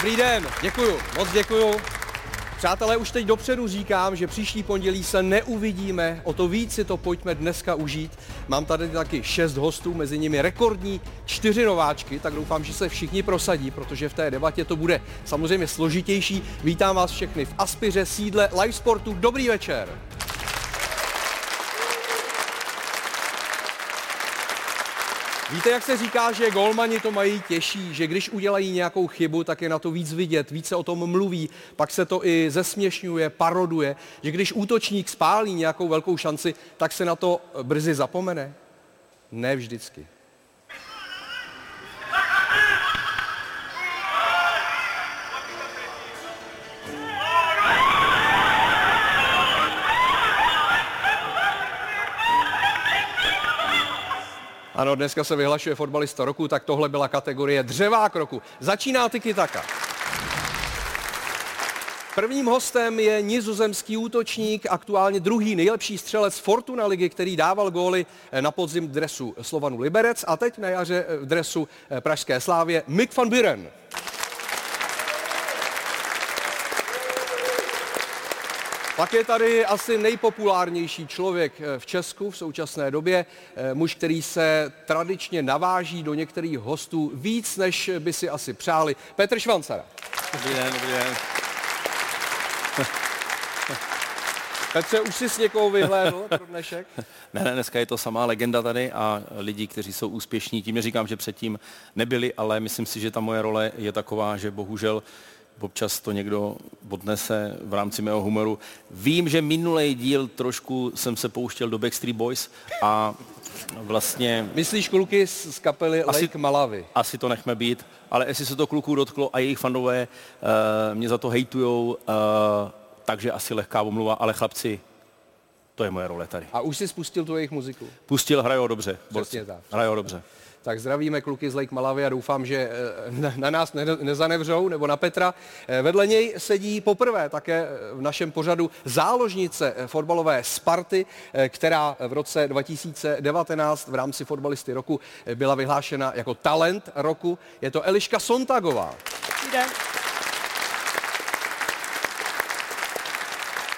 Dobrý den, děkuju, moc děkuju. Přátelé, už teď dopředu říkám, že příští pondělí se neuvidíme, o to víc si to pojďme dneska užít. Mám tady taky šest hostů, mezi nimi rekordní čtyři nováčky, tak doufám, že se všichni prosadí, protože v té debatě to bude samozřejmě složitější. Vítám vás všechny v Aspiře, sídle Live Sportu. Dobrý večer. Víte, jak se říká, že golmani to mají těžší, že když udělají nějakou chybu, tak je na to víc vidět, více o tom mluví, pak se to i zesměšňuje, paroduje, že když útočník spálí nějakou velkou šanci, tak se na to brzy zapomene? Ne vždycky. Ano, dneska se vyhlašuje fotbalista roku, tak tohle byla kategorie dřevák roku. Začíná Tiki Taka. Prvním hostem je nizozemský útočník, aktuálně druhý nejlepší střelec Fortuna ligy, který dával góly na podzim dresu Slovanu Liberec a teď na jaře v dresu Pražské Slávě Mick van Buren. Pak je tady asi nejpopulárnější člověk eh, v Česku v současné době, eh, muž, který se tradičně naváží do některých hostů víc, než by si asi přáli. Petr Švancara. Dobrý den, dobrý den. Petře, už jsi s někoho vyhlédl pro dnešek? Ne, ne, dneska je to samá legenda tady a lidi, kteří jsou úspěšní, tím neříkám, že předtím nebyli, ale myslím si, že ta moje role je taková, že bohužel občas to někdo odnese v rámci mého humoru. Vím, že minulý díl trošku jsem se pouštěl do Backstreet Boys a vlastně... Myslíš kluky z kapely asi, Lake Malavy? Asi to nechme být, ale jestli se to kluků dotklo a jejich fanové uh, mě za to hejtujou, uh, takže asi lehká omluva, ale chlapci, to je moje role tady. A už jsi spustil tu jejich muziku? Pustil, hrajou dobře. Přesně tak. Hrajou dobře. Tak zdravíme kluky z Lake Malavy a doufám, že eh, na nás nezanevřou, nebo na Petra. Eh, vedle něj sedí poprvé také v našem pořadu záložnice fotbalové Sparty, eh, která v roce 2019 v rámci fotbalisty roku byla vyhlášena jako talent roku. Je to Eliška Sontagová. Dobrý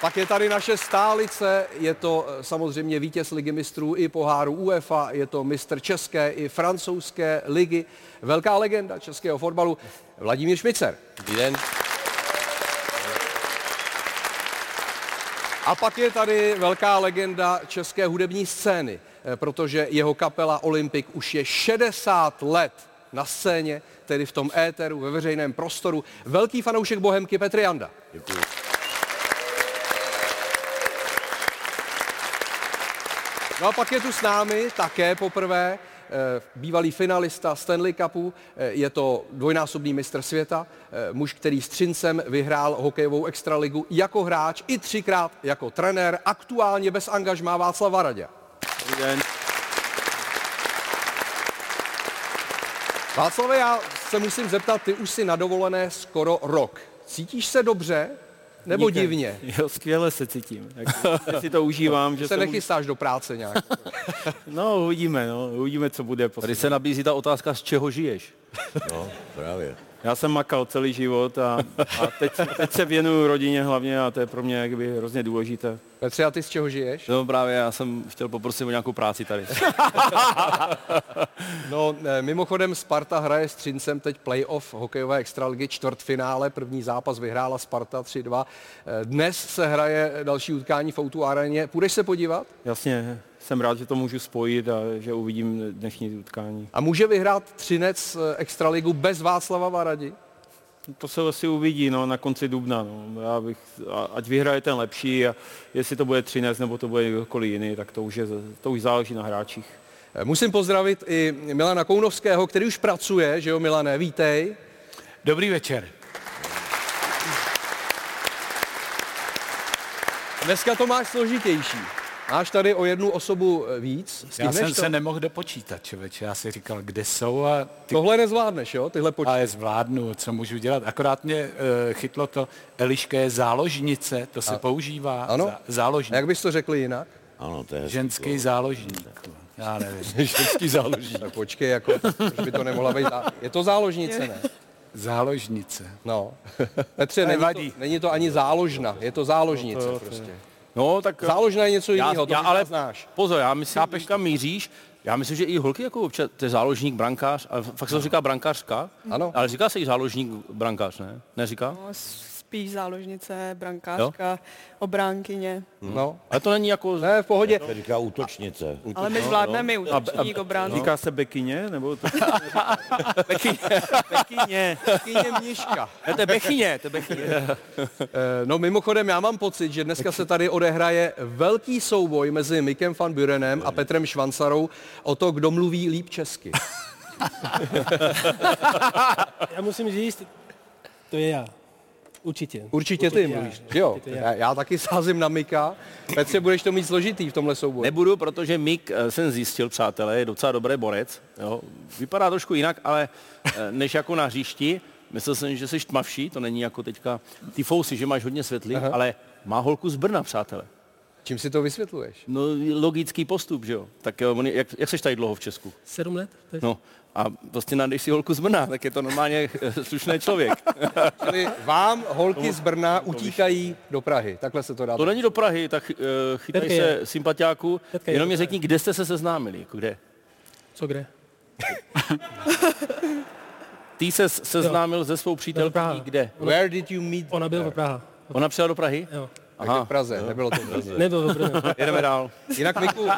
Pak je tady naše stálice, je to eh, samozřejmě vítěz ligy mistrů i poháru UEFA, je to mistr české i francouzské ligy, velká legenda českého fotbalu, Vladimír Šmicer. Dobrý den. A pak je tady velká legenda české hudební scény, eh, protože jeho kapela Olympik už je 60 let na scéně, tedy v tom éteru, ve veřejném prostoru. Velký fanoušek Bohemky Petr Janda. Děkuji. No a pak je tu s námi také poprvé eh, bývalý finalista Stanley Cupu, eh, je to dvojnásobný mistr světa, eh, muž, který s Třincem vyhrál hokejovou extraligu jako hráč i třikrát jako trenér, aktuálně bez angažmá Václav Varadě. Dobrý den. Václave, já se musím zeptat, ty už si na dovolené skoro rok. Cítíš se dobře? Nebo Díky. divně? Jo, skvěle se cítím. Já si to užívám. Že se nechystáš do práce nějak? no, uvidíme, no, uvidíme, co bude. Tady se nabízí ta otázka, z čeho žiješ? No, právě. Já jsem makal celý život a, a teď, teď se věnuju rodině hlavně a to je pro mě jakby hrozně důležité. Petře, a ty z čeho žiješ? No právě, já jsem chtěl poprosit o nějakou práci tady. no, eh, mimochodem Sparta hraje s Třincem teď playoff hokejové extraligy čtvrtfinále. První zápas vyhrála Sparta 3-2. Eh, dnes se hraje další utkání v Outu areně. Půjdeš se podívat? Jasně, jsem rád, že to můžu spojit a že uvidím dnešní utkání. A může vyhrát Třinec eh, extraligu bez Václava Varadi? To se asi uvidí no, na konci dubna. No. Já bych, ať vyhraje ten lepší a jestli to bude Třinec nebo to bude kdokoliv jiný, tak to už, je, to už záleží na hráčích. Eh, musím pozdravit i Milana Kounovského, který už pracuje, že jo Milané, vítej. Dobrý večer. Dneska to máš složitější. Máš tady o jednu osobu eh, víc? Já jsem to? se nemohl dopočítat, člověče. Já si říkal, kde jsou a ty Tohle nezvládneš, jo? Tyhle počty. a je zvládnu, co můžu dělat. Akorát mě uh, chytlo to, Eliška je záložnice, to se používá. Ano? Zá, záložník. A jak bys to řekl jinak? Ano, to je Ženský záložník. Já nevím. Ženský záložník. Tak počkej, jako, že by to nemohla být. zá- Je to záložnice, ne? Záložnice. No. Petře, není to, Nevadí. není to ani záložna, je to záložnice prostě. No, tak Záložna je něco já, jiného, to já, ale znáš. pozor, já myslím, Chápeš, kam míříš. Já myslím, že i holky jako občas, to je záložník, brankář, ale fakt se to říká brankářka. Ano. Ale říká se i záložník, brankář, ne? Neříká? No, spíš záložnice, brankářka, obránkyně. No. Ale to není jako... Ne, v pohodě. To říká útočnice. Ale my zvládneme i útočník, obránce. Říká se bekyně, nebo to... bekyně. bekyně. Kyně Mniška. Ne, to je bechyně, to je bechyně. Eh, No mimochodem, já mám pocit, že dneska se tady odehraje velký souboj mezi Mikem van Burenem a Petrem Švancarou o to, kdo mluví líp česky. Já musím říct, to je já. Určitě. Určitě ty já. mluvíš, jo? Určitě já. Já, já taky sázím na Mika. Petře, budeš to mít složitý v tomhle souboji. Nebudu, protože Mik, eh, jsem zjistil, přátelé, je docela dobrý borec. Jo. Vypadá trošku jinak, ale eh, než jako na hřišti. Myslel jsem, že jsi tmavší, to není jako teďka ty fousy, že máš hodně světlý, Aha. ale má holku z Brna, přátelé. Čím si to vysvětluješ? No, logický postup, že jo. Tak je- jak, jak seš tady dlouho v Česku? Sedm let? To je- No, a prostě najdeš si holku z Brna, tak je to normálně eh, slušný člověk. Čili vám holky z Brna utíkají do Prahy. Takhle se to dá. To není do Prahy, tak uh, chytaj se je. je Jenom do mi řekni, kde jste se seznámili, jako kde? Co kde? Ty se seznámil se svou přítelkyní kde? Where did you meet? Ona byla v Praha. Ona přijela do Prahy? Jo. Takže v Praze, nebylo to v Praze. Nebyl v Brně. Jedeme dál. Jinak Miku,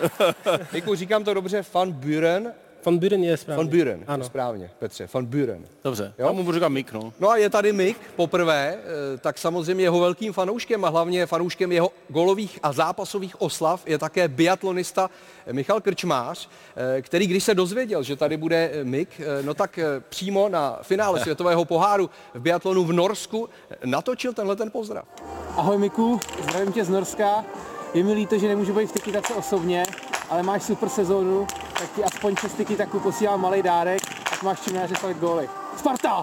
Miku, říkám to dobře, Van Buren, Van Buren je správně. Van Buren, Ano. správně, Petře, Van Buren. Dobře, Jo? já mu budu říkat Mik, no. No a je tady Mik poprvé, eh, tak samozřejmě jeho velkým fanouškem a hlavně fanouškem jeho golových a zápasových oslav je také biatlonista Michal Krčmář, eh, který když se dozvěděl, že tady bude eh, Mik, eh, no tak přímo na finále světového poháru v biatlonu v Norsku natočil tenhle ten pozdrav. Ahoj Miku, zdravím tě z Norska. Je mi líto, že nemůžu být v Tiki osobně, ale máš super sezónu, tak ti aspoň přes Tiki taku posílám malý dárek, tak máš čím náře stavit góly. Sparta!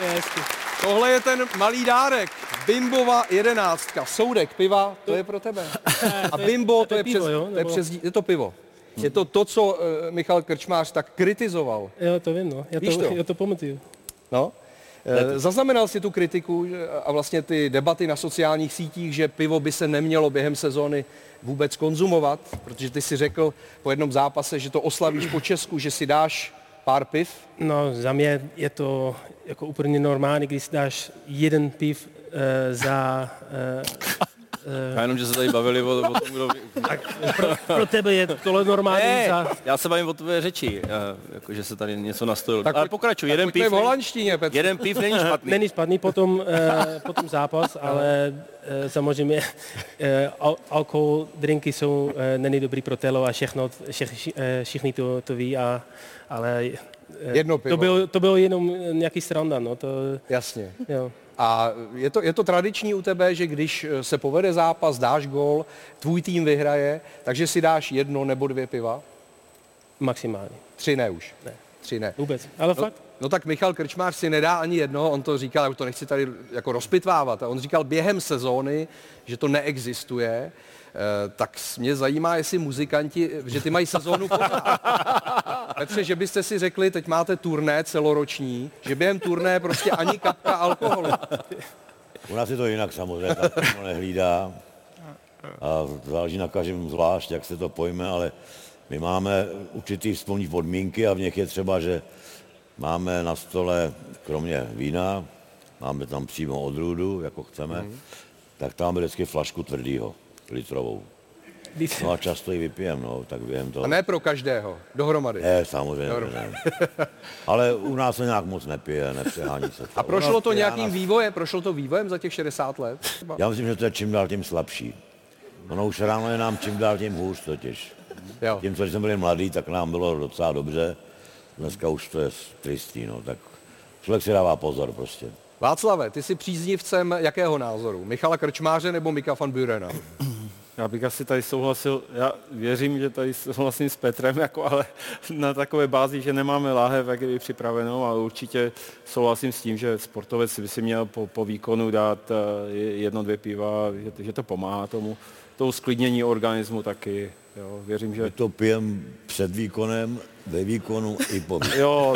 Hezky. Tohle je ten malý dárek. Bimbova jedenáctka, soudek piva, to je pro tebe. A Bimbo, to je, pivo, přes, to je, přes, je to pivo. Je to to, co uh, Michal Krčmář tak kritizoval. Jo, to vím, no. Já Víš to, to? já to pamatuju. No. Eh, Zaznamenal si tu kritiku a vlastně ty debaty na sociálních sítích, že pivo by se nemělo během sezóny vůbec konzumovat, protože ty si řekl po jednom zápase, že to oslavíš po Česku, že si dáš pár piv. No, za mě je to jako úplně normální, když dáš jeden piv uh, za... Uh, Já jenom, že se tady bavili o, o tom, kdo... pro tebe je tohle normální Ne, za... já se bavím o tvé řeči, jako, že se tady něco nastojil. Tak Ale pokračuj, tak jeden piv, v holandštině, Petře. jeden piv není špatný. Není špatný potom, uh, potom zápas, ale uh, samozřejmě uh, al- alkohol, drinky jsou, uh, není dobrý pro tělo a všechno, všech, uh, všichni to, to ví, a, ale Jedno pivo. to, bylo, to bylo jenom nějaký sranda, no, to, Jasně. jo. A je to, je to tradiční u tebe, že když eh, se povede zápas, dáš gol, tvůj tým vyhraje, takže si dáš jedno nebo dvě piva? maximálně, Tři ne už. Ne. Tři ne. vůbec, ale No, fakt. no tak Michal Krčmář si nedá ani jedno, on to říkal, já už to nechci tady jako rozpitvávat, a on říkal během sezóny, že to neexistuje, tak s- mě zajímá, jestli muzikanti, že ty mají sezónu pořád. Petře, že byste si řekli, teď máte turné celoroční, že během turné prostě ani kapka alkoholu. U nás je to jinak samozřejmě, tak to nehlídá. A záleží na každém zvlášť, jak se to pojme, ale my máme určitý vzpomní podmínky a v nich je třeba, že máme na stole, kromě vína, máme tam přímo odrůdu, jako chceme, tak tam máme vždycky flašku tvrdýho, litrovou. No a často ji vypijem, no, tak během toho. A ne pro každého, dohromady. Ne, samozřejmě, ne. Ale u nás se nějak moc nepije, nepřehání se to. A prošlo nás to nějakým nás- vývojem, prošlo to vývojem za těch 60 let? Já myslím, že to je čím dál tím slabší. Ono už ráno je nám čím dál tím hůř totiž. Jo. Tím, co když jsme byli mladí, tak nám bylo docela dobře. Dneska už to je tristý, no. Tak člověk si dává pozor prostě. Václave, ty jsi příznivcem jakého názoru? Michala Krčmáře nebo Mika van Burena? Já bych asi tady souhlasil, já věřím, že tady souhlasím s Petrem, jako, ale na takové bázi, že nemáme láhev jak je připravenou, ale určitě souhlasím s tím, že sportovec by si měl po, po výkonu dát eh, jedno, dvě piva, že, že to pomáhá tomu, tomu sklidnění organismu taky. Jo, věřím, že... My to pijem před výkonem, ve výkonu i po výkonu. Jo,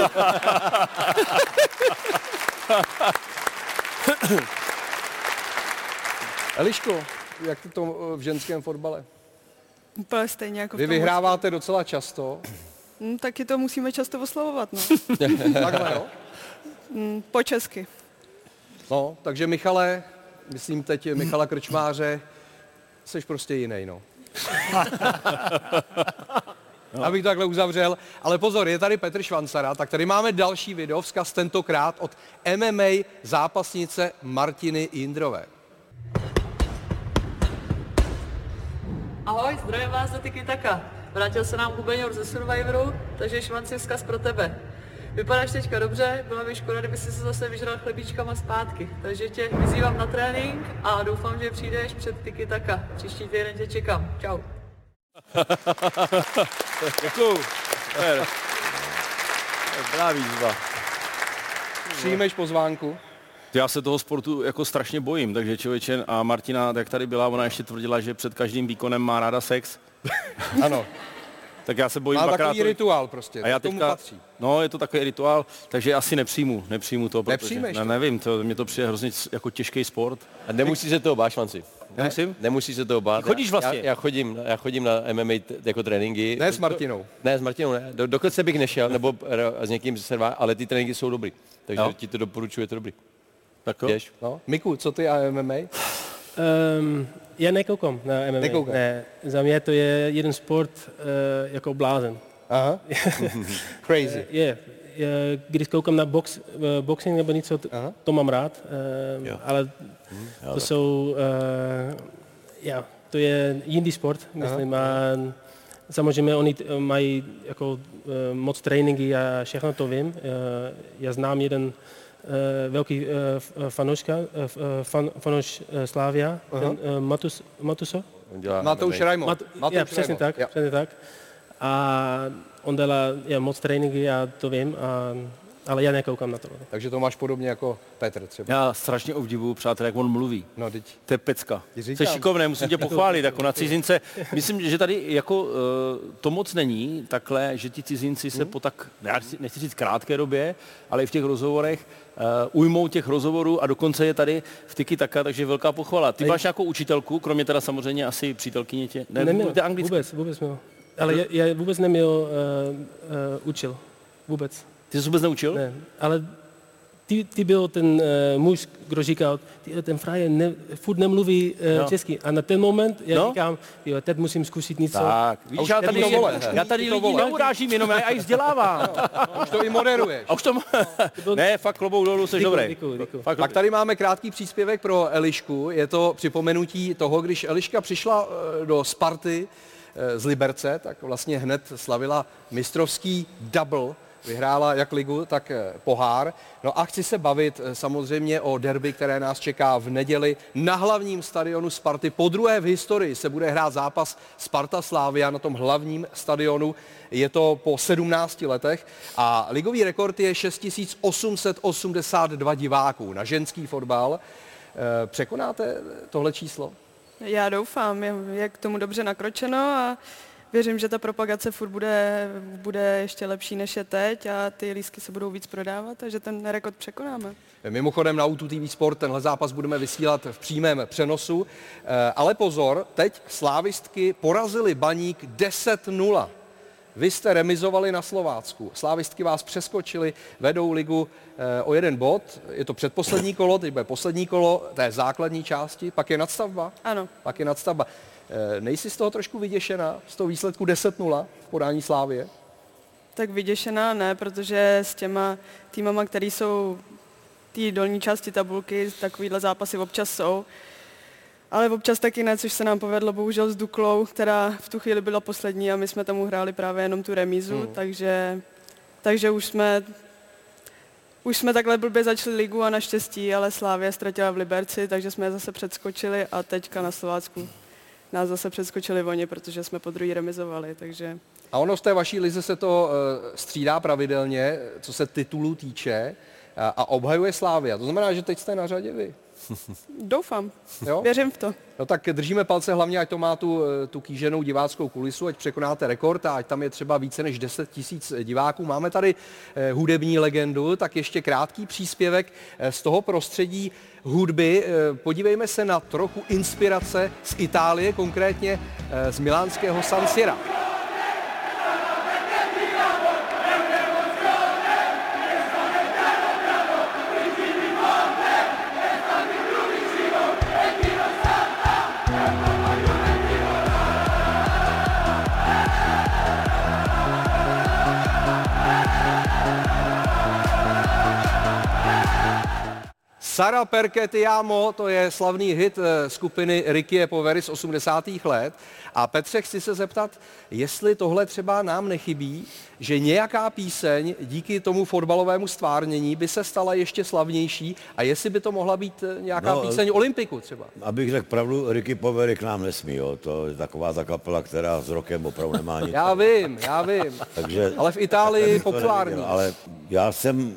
Eliško, jak to v ženském fotbale? Úplně stejně jako Vy vyhráváte docela často. Hm, taky to musíme často oslavovat, no. Takhle, jo? Hm, po česky. No, takže Michale, myslím teď Michala Krčmáře, jsi prostě jiný, no. Abych to takhle uzavřel. Ale pozor, je tady Petr Švancara, tak tady máme další video, vzkaz tentokrát od MMA zápasnice Martiny Jindrové. Ahoj, zdravím vás ze Tiki Taka. Vrátil se nám Hubeňor ze Survivoru, takže švanci vzkaz pro tebe. Vypadáš teďka dobře, byla by škoda, kdyby si se zase vyžral chlebíčkama zpátky. Takže tě vyzývám na trénink a doufám, že přijdeš před Tiki Taka. Příští týden tě čekám. Čau. Děkuju. Dobrá výzva. Přijmeš pozvánku? Já se toho sportu jako strašně bojím, takže člověče a Martina, jak tady byla, ona ještě tvrdila, že před každým výkonem má ráda sex. Ano. Tak já se bojím Má takový rituál prostě, A já tomu teďka, patří. no, je to takový rituál, takže asi nepřijmu, nepřijmu to, protože, Nepřijmeš ne, to? nevím, to, mě to přijde hrozně jako těžký sport. A nemusí se toho bát, švanci. Nemusím? Nemusí se toho bát. Chodíš vlastně? Já, já, chodím, já chodím na MMA t- jako tréninky. Ne s Martinou. Ne, s Martinou ne. Do, dokud se bych nešel, nebo r- s někým se ale ty tréninky jsou dobrý. Takže Jo. ti to doporučuji, je to dobrý. Tak jo. Běž. No. Miku, co ty a MMA? Um, já nekoukám na MMA. Nekoukám. Ne, za mě to je jeden sport uh, jako blázen. Aha. Crazy. Je, je, když koukám na box, eh, boxing nebo něco, to, Aha. to mám rád, um, Jo. ale to jsou, uh, já, to je jiný sport, myslím, a samozřejmě oni t- mají jako uh, moc tréninky a všechno to vím. Uh, já znám jeden uh, velký uh, fanouška, uh, fan, fanouš ten, uh, Matus, Matuso. Matouš MMA. Rajmon. Mat, Matouš já, přesně tak, Jo. přesně tak. A on dělá já, moc tréninky, já to vím, a, ale já nekoukám na to. Takže to máš podobně jako Petr třeba. Já strašně obdivuju, přátelé, jak on mluví. No, teď. To je pecka. Jsi šikovný, musím tě pochválit, jako na cizince. Myslím, že tady jako to moc není takhle, že ti cizinci se po tak, já si- nechci říct krátké době, ale i v těch rozhovorech uh, ujmou těch rozhovorů a dokonce je tady v Tiki Taka, takže velká pochvala. Ty máš nějakou učitelku, kromě teda samozřejmě asi přítelkyně tě, ne, Neměl, anglicky? vůbec, vůbec měl. Ale já, já vůbec neměl uh, uh, učil. Vůbec. Ty jsi vůbec neučil? Ne. Ale ty, ty byl ten uh, muž, kdo říkal, ty, ten frajer ne, furt nemluví uh, Jo. česky. A na ten moment já No. říkám, jo, teď musím zkusit něco. Tak, A víš, už já tady, to vole. já tady lidi vole. neurážím, jenom já, jich vzdělávám. Už to i moderuješ. A už to... ne, fakt klobouk dolů, jsi dobrý. Fakt Tak tady máme krátký příspěvek pro Elišku. Je to připomenutí toho, když Eliška přišla eh, do Sparty z Liberce, tak vlastně hned slavila mistrovský double. Vyhrála jak ligu, tak eh, pohár. No a chci se bavit eh, samozřejmě o derby, které nás čeká v neděli na hlavním stadionu Sparty. Po druhé v historii se bude hrát zápas Sparta Slávia na tom hlavním stadionu. Je to po 17 letech a ligový rekord je 6882 diváků na ženský fotbal. Eh, Překonáte tohle číslo? Já doufám, je, k tomu dobře nakročeno a věřím, že ta propagace furt bude, bude ještě lepší než je teď a ty lísky se budou víc prodávat a že ten rekord překonáme. Mimochodem na Auto TV Sport tenhle zápas budeme vysílat v přímém přenosu. Eh, Ale pozor, teď slávistky porazili baník 10-0. Vy jste remizovali na Slovácku. Slávistky vás přeskočili, vedou ligu eh, o jeden bod. Je to předposlední kolo, teď bude poslední kolo té základní části, pak je nadstavba. Ano, Pak je nadstavba. Eh, Nejsi z toho trošku vyděšená, z toho výsledku 10-0 v podání Slávě? tak vyděšená ne, protože s těma týmama, který jsou té dolní části tabulky, takovýhle zápasy občas jsou. Ale občas taky ne, což se nám povedlo bohužel s Duklou, která v tu chvíli byla poslední a my jsme tam uhráli právě jenom tu remízu, Hmm. takže, takže už jsme už jsme takhle blbě začali ligu a naštěstí, ale Slávě ztratila v Liberci, takže jsme je zase předskočili a teďka na Slovácku nás zase předskočili oni, protože jsme po druhý remizovali, takže A ono z té vaší lize se to eh, střídá pravidelně, co se titulů týče a, a obhajuje Slávia. To znamená, že teď jste na řadě vy. Doufám, Jo? věřím v to. No tak držíme palce hlavně, ať to má tu, eh, tu kýženou diváckou kulisu, ať překonáte rekord a ať tam je třeba více než 10 tisíc diváků. Máme tady eh, hudební legendu, tak ještě krátký příspěvek eh, z toho prostředí hudby. Eh, Podívejme se na trochu inspirace z Itálie, konkrétně eh, z milánského San Sira. Sara Perché ti amo, to je slavný hit eh, skupiny Ricky Poveri z 80. let. A Petře, chci se zeptat, jestli tohle třeba nám nechybí, že nějaká píseň díky tomu fotbalovému stvárnění by se stala ještě slavnější a jestli by to mohla být eh, nějaká No, píseň Olympiku třeba. Abych řekl pravdu, Ricky Povery k nám nesmí, jo. To je taková ta kapela, která s rokem opravdu nemá nic. Já vím, já vím. Takže, Ale v Itálii populární. neviděl, Ale já jsem,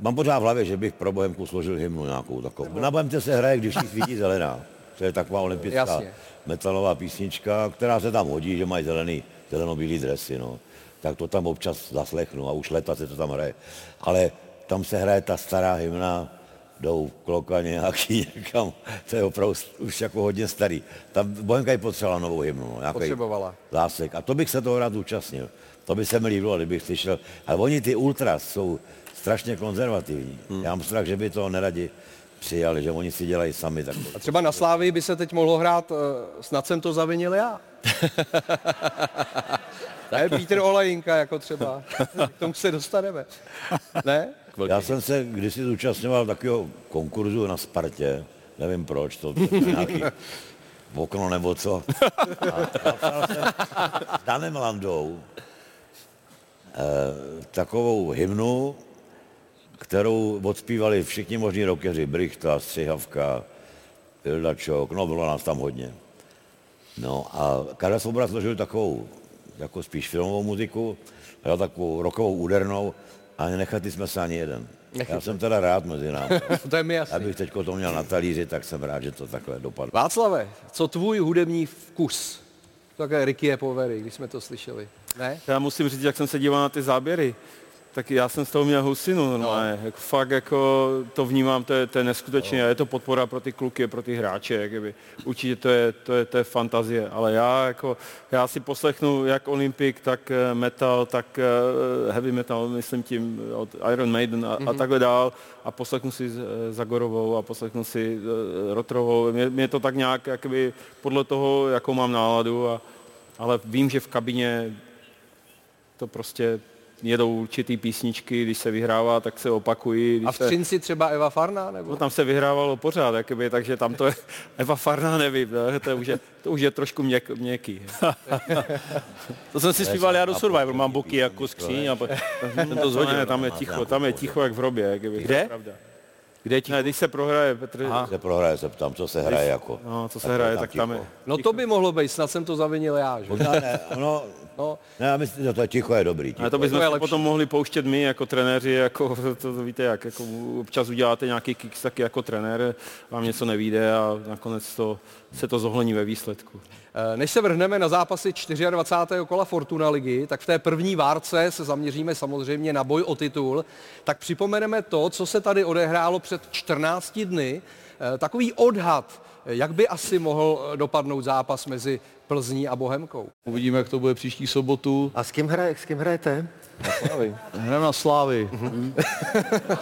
mám pořád v hlavě, že bych pro Bohemku složil hymnu nějakou takovou. Na Bohemce se hraje, když jí svítí zelená. To je taková olympická Jasně. metalová písnička, která se tam hodí, že mají zelený, zeleno-bílý dresy, no. Tak to tam občas zaslechnu a už leta se to tam hraje. Ale tam se hraje ta stará hymna, jdou kloka nějaký někam, to je opravdu už jako hodně starý. Tam Bohemka i potřebovala novou hymnu, no, nějaký Potřebovala. zásek. A to bych se toho rád zúčastnil. To by se mi líbilo, kdybych slyšel. Ale oni ty ultras jsou strašně konzervativní. Hmm. Já mám strach, že by to neradi přijali, že oni si dělají sami takové. A třeba na Slávii by se teď mohlo hrát, eh, snad jsem to zavinil já. ne, Petr Olajinka jako třeba. K tomu se dostaneme. Ne? Já jsem se kdysi zúčastňoval takového konkurzu na Spartě, nevím proč, to, to nějaký okno nebo co. A jsem s Danem Landou eh, takovou hymnu, kterou odspívali všichni možní rokeři, Brichta, Střihavka, Pildačok, no bylo nás tam hodně. No a Karel Svoboda složil takovou, jako spíš filmovou muziku, hrál takovou rokovou údernou a nenechali jsme se ani jeden. Já jsem teda rád mezi námi. To je mi jasný. Abych teď to měl na talíři, tak jsem rád, že to takhle dopadlo. Václave, co tvůj hudební vkus? Také Ricky Povery, když jsme to slyšeli. Ne? Já musím říct, jak jsem se díval na ty záběry, tak já jsem z toho měl husinu normálně. No. Jako, fakt jako to vnímám, to je, to je neskutečné. No. Je to podpora pro ty kluky, pro ty hráče. Jakoby. Určitě to je, to, je, to je fantazie. Ale já, jako, já si poslechnu jak Olympic, tak eh, metal, tak eh, heavy metal, myslím tím od Iron Maiden a, mm-hmm. a takhle dál. A poslechnu si eh, Zagorovou a poslechnu si Rotrovou. Mě, mě to tak nějak jakoby, podle toho, jakou mám náladu. A, ale vím, že v kabině to prostě jedou určitý písničky, když se vyhrává, tak se opakují. Když A v Třinci třeba Eva Farná? Nebo? No, tam se vyhrávalo pořád, jakoby, takže tam to je, Eva Farná nevím, ne? to, už je, to už je trošku měk, měkký. To jsem si zpíval já do Survivor, mám boky jako skříň a jsem to zhodil. Ne, tam je ticho, tam je ticho jak v hrobě. Jakoby, Kde? Pravda. Kde je ticho? Ne, když se prohraje, Petr, Když se prohraje, se ptám, co se hraje jako. no, co se Tak hraje, tam tak tam je. No to by mohlo být, snad jsem to zavinil já. Že? Možná ne, ono, No, ne, já myslím, že to je ticho je dobrý. Ticho. Ale to bychom To potom mohli pouštět my jako trenéři, jako, to, to víte jak, jako občas uděláte nějaký kicks taky jako trenér, vám něco nevíde a nakonec to, se to zohlední ve výsledku. Eh, Než se vrhneme na zápasy 24. kola Fortuna ligy, tak v té první várce se zaměříme samozřejmě na boj o titul. Tak připomeneme to, co se tady odehrálo před 14 dny. Eh, Takový odhad, jak by asi mohl eh, dopadnout zápas mezi Plzní a Bohemkou. Uvidíme, jak to bude příští sobotu. A s kým, hraje, s kým hrajete? Hrajeme na Slávy.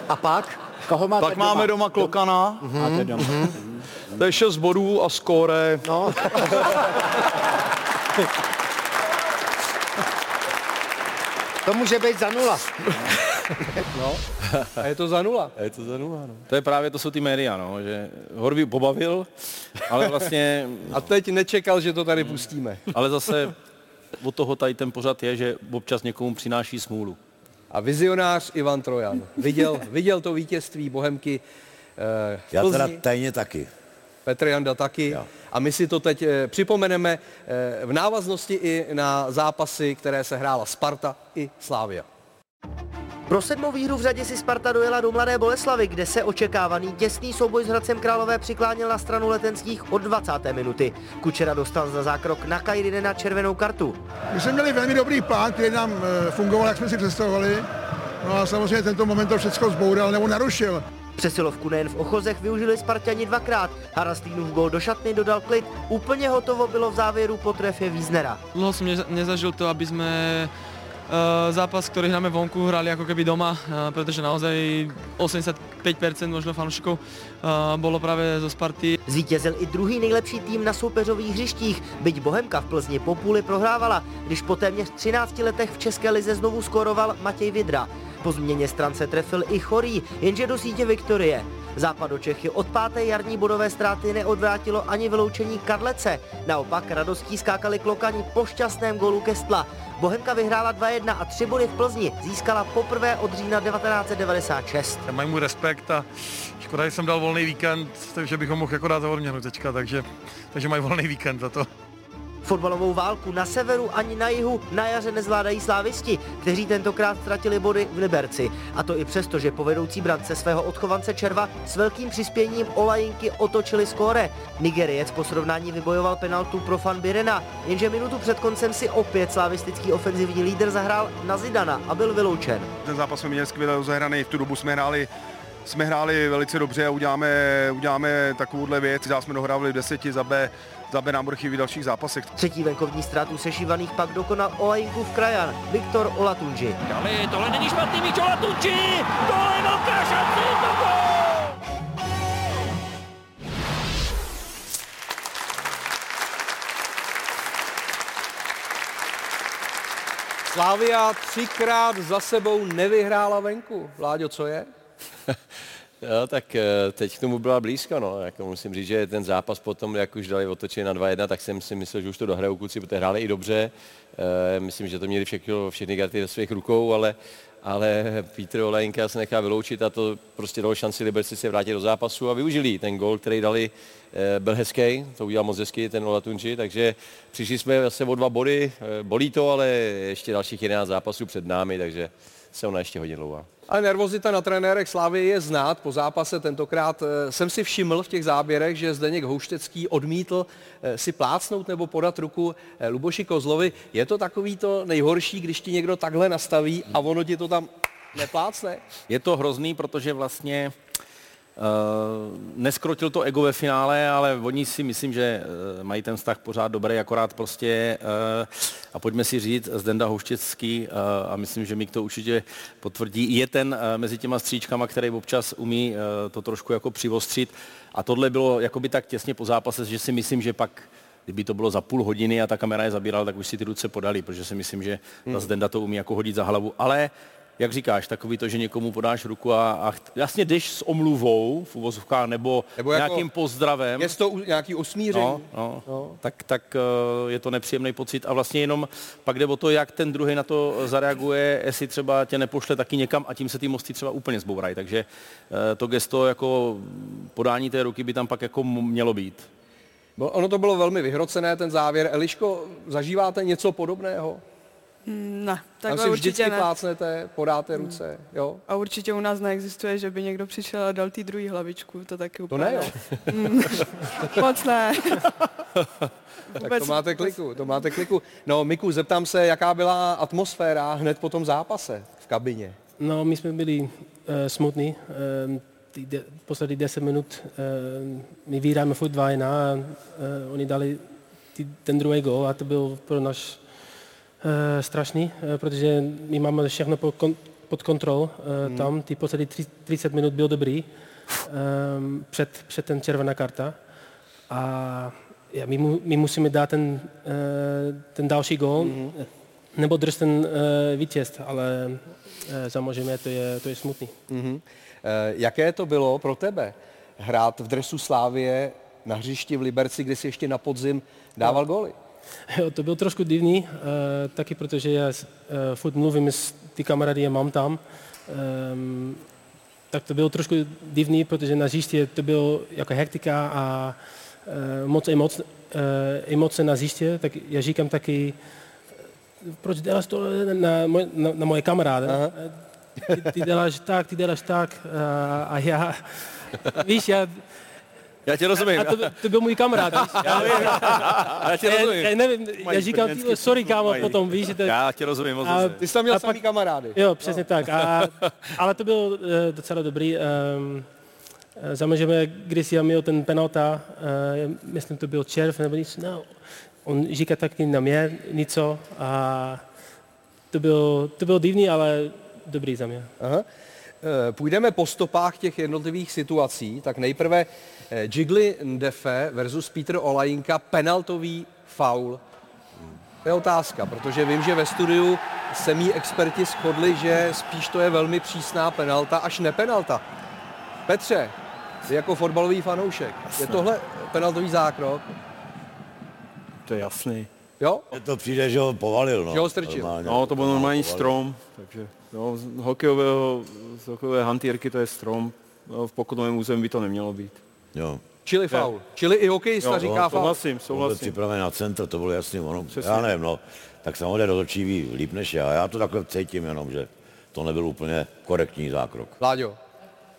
A pak? Koho máte Tak máme doma Klokana. Máte doma. To je 6 bodů a skóre. No. to může být za nula. No, a je to za nula. Je to za nula, no. To je právě, to jsou ty média, no, že Horvý pobavil, ale vlastně, A teď nečekal, že to tady pustíme. ale zase od toho tady ten pořad je, že občas někomu přináší smůlu. A vizionář Ivan Trojan viděl, viděl to vítězství Bohemky eh, Já teda tajně taky. Petr Janda taky. Jo. A my si to teď eh, připomeneme eh, v návaznosti i na zápasy, které se hrála Sparta i Slávia. Pro sedmou výhru v řadě si Sparta dojela do Mladé Boleslavy, kde se očekávaný těsný souboj s Hradcem Králové přikláněl na stranu letenských od 20. minuty. Kučera dostal za zákrok na Kajrinena červenou kartu. My jsme měli velmi dobrý plán, který nám eh, fungoval, jak jsme si představovali. No a samozřejmě tento moment to všechno zboural nebo narušil. Přesilovku nejen v Ochozech využili Spartani dvakrát. Harastlínův gol do šatny dodal klid. Úplně hotovo bylo v závěru po trefě Víznera. Som neza- nezažil to, aby sme eh, zápas, ktorý hráme vonku, hrali ako keby doma, eh, pretože naozaj 85% možno fanúšikov eh, bolo práve zo Sparty. Zvítězil i druhý nejlepší tým na soupeřových hřištích, byť Bohemka v Plzni po půli prohrávala, když po téměř 13 letech v České lize znovu skóroval Matěj Vidra. Po změně stran se trefil i Chorý, jenže do sítě Viktorie. Západo Čechy od páté jarní bodové ztráty neodvrátilo ani vyloučení Karlece. Naopak radostí skákali klokani po šťastném golu Kestla. Bohemka vyhrála 2-1 a tři body v Plzni získala poprvé od října 1996. Mají můj respekt a škoda, že jsem dal volný víkend, takže bych ho mohl jako dát za odměnu teďka, takže, takže mají volný víkend za to. Fotbalovou válku na severu ani na jihu na jaře nezvládají slávisti, kteří tentokrát ztratili body v Liberci. A to i přesto, že po vedoucí brance svého odchovance Červa s velkým přispěním Olajinky otočili skóre. Nigeriec po srovnání vybojoval penaltu pro Fan Birena, jenže minutu před koncem si opět slavistický ofenzivní lídr zahrál na Zidana a byl vyloučen. Ten zápas jsme měli skvěle rozehraný, v tu dobu jsme hráli jsme hráli velice dobře a uděláme, uděláme takovouhle věc. Dál jsme dohrávali v deseti, za B, bude chybět v dalších zápasech. Třetí venkovní ztrátu sešívaných pak dokonal Olajinku v Krajan, Viktor Olatunji. Ale tohle není špatný míč Olatunči! Tohle je velká šance, to gol! Slávia třikrát za sebou nevyhrála venku. Vláďo, co je? Jo, tak eh, teď k tomu byla blízko, no. Jako musím říct, že ten zápas potom, jak už dali otočení na 2-1, tak jsem si myslel, že už to dohrajou kluci, protože hráli i dobře. E, myslím, že to měli všechno, všechny karty ve svých rukou, ale, ale Petr Olejnka se nechá vyloučit a to prostě dalo šanci Liberci se vrátit do zápasu a využili ten gol, který dali, e, byl hezký, to udělal moc hezky ten Olatunči, takže přišli jsme zase o dva body, bolí to, ale ještě dalších 11 zápasů před námi, takže se ona ještě hodně dlouhá. Ale nervozita na trenérech Slávy je znát. Po zápase tentokrát eh, jsem si všiml v těch záběrech, že Zdeněk Houštecký odmítl eh, si plácnout nebo podat ruku eh, Luboši Kozlovi. Je to takový to nejhorší, když ti někdo takhle nastaví a ono ti to tam neplácne? Je to hrozný, protože vlastně neskrotil to ego ve finále, ale oni si myslím, že uh, mají ten vztah pořád dobrý, akorát prostě uh, a pojďme si říct, Zdenda Houštěcký uh, a myslím, že mi to určitě potvrdí, je ten uh, mezi těma stříčkama, který občas umí uh, to trošku jako přivostřit a tohle bylo jakoby tak těsně po zápase, že si myslím, že pak kdyby to bylo za půl hodiny a ta kamera je zabírala, tak už si ty ruce podali, protože si myslím, že ta Hmm. Zdenda to umí jako hodit za hlavu, ale jak říkáš, takový to, že někomu podáš ruku a, a jasně jdeš s omluvou v uvozovkách nebo, Nebo jako- nějakým pozdravem. Je to nějaký usmíření? No, no, no. Tak, tak eh, je to nepříjemný pocit a vlastně jenom pak jde o to, jak ten druhý na to zareaguje, jestli třeba tě nepošle taky někam a tím se ty mosty třeba úplně zbourají. Takže eh, to gesto jako podání té ruky by tam pak jako mělo být. Ono to bylo velmi vyhrocené, ten závěr. Eliško, zažíváte něco podobného? Ne, Tam takhle si určitě vždycky ne. plácnete, podáte ruce, jo? A určitě u nás neexistuje, že by někdo přišel a dal ty druhý hlavičku, to taky úplně ne, jo. Mm, Moc ne. Tak to máte kliku, to máte kliku. No, Miku, zeptám se, jaká byla atmosféra hned po tom zápase v kabině? No, my jsme byli uh, smutní. Uh, ty de, poslední 10 minut uh, my vyhráme furt 2 a uh, oni dali ty, ten druhý gol a to byl pro nás uh, strašný, uh, protože my máme všechno pod, kon, pod kontrol uh, Hmm. hmm. tam. Ty poslední tři- 30 minut byl dobrý um, před, před ten červená karta. A ja, my, mu, my musíme dát ten, ten další gol, mm-hmm. nebo drž ten vítěz, ale samozřejmě to je, to je smutný. Eh, jaké to bylo pro tebe hrát v dresu Slávie na hřišti v Liberci, kde si ještě na podzim dával góly? Jo, to bylo trošku divný, uh, taky protože já uh, furt mluvím s ty kamarády je mám tam. Um, tak to bylo trošku divný, protože na hřiště to bylo jako hektika a uh, moc emoc, uh, emoce na hřiště, tak já říkám taky, proč děláš to na, moj, na, na moje kamarády? Ty, ty děláš tak, ty děláš tak a, a já, víš, já, Já tě rozumím. a to, to byl můj kamarád, víš? Já vím. Já tě rozumím. Já, já nevím, já říkám, ty, sorry kámo, mají. potom, víš, že to, Já tě rozumím moc a- dobře. Ty jsi tam měl samý kamarády. Jo, přesně tak. A, ale to bylo uh, docela dobrý. Um, Samozřejmě, když já měl ten penalta, uh, myslím, to byl červ nebo nic, no, on říká taky na mě něco a to bylo, to bylo divný, ale dobrý za mě. Aha. Eh, Půjdeme po stopách těch jednotlivých situací, tak nejprve eh, Jiggly Ndefe versus Peter Olajinka, penaltový faul. To je otázka, protože vím, že ve studiu se mý experti shodli, že spíš to je velmi přísná penalta, až nepenalta. Petře, ty jako fotbalový fanoušek, je tohle penaltový zákrok? To je jasný. Jo? To přijde, že ho povalil. No. Že ho strčil. Normálně. No, to byl normální Povalil. strom, takže no, z hokejového, z hokejové hantýrky to je strom. No, v pokutovém území by to nemělo být. Jo. Čili faul. Čili i hokejista Jo, říká faul. souhlasím, souhlasím. připraven na centr, to bylo jasný. Ono, Přesně. já nevím, no, tak samozřejmě rozhodčí ví líp než já. Já to takhle cítím jenom, že to nebyl úplně korektní zákrok. Láďo.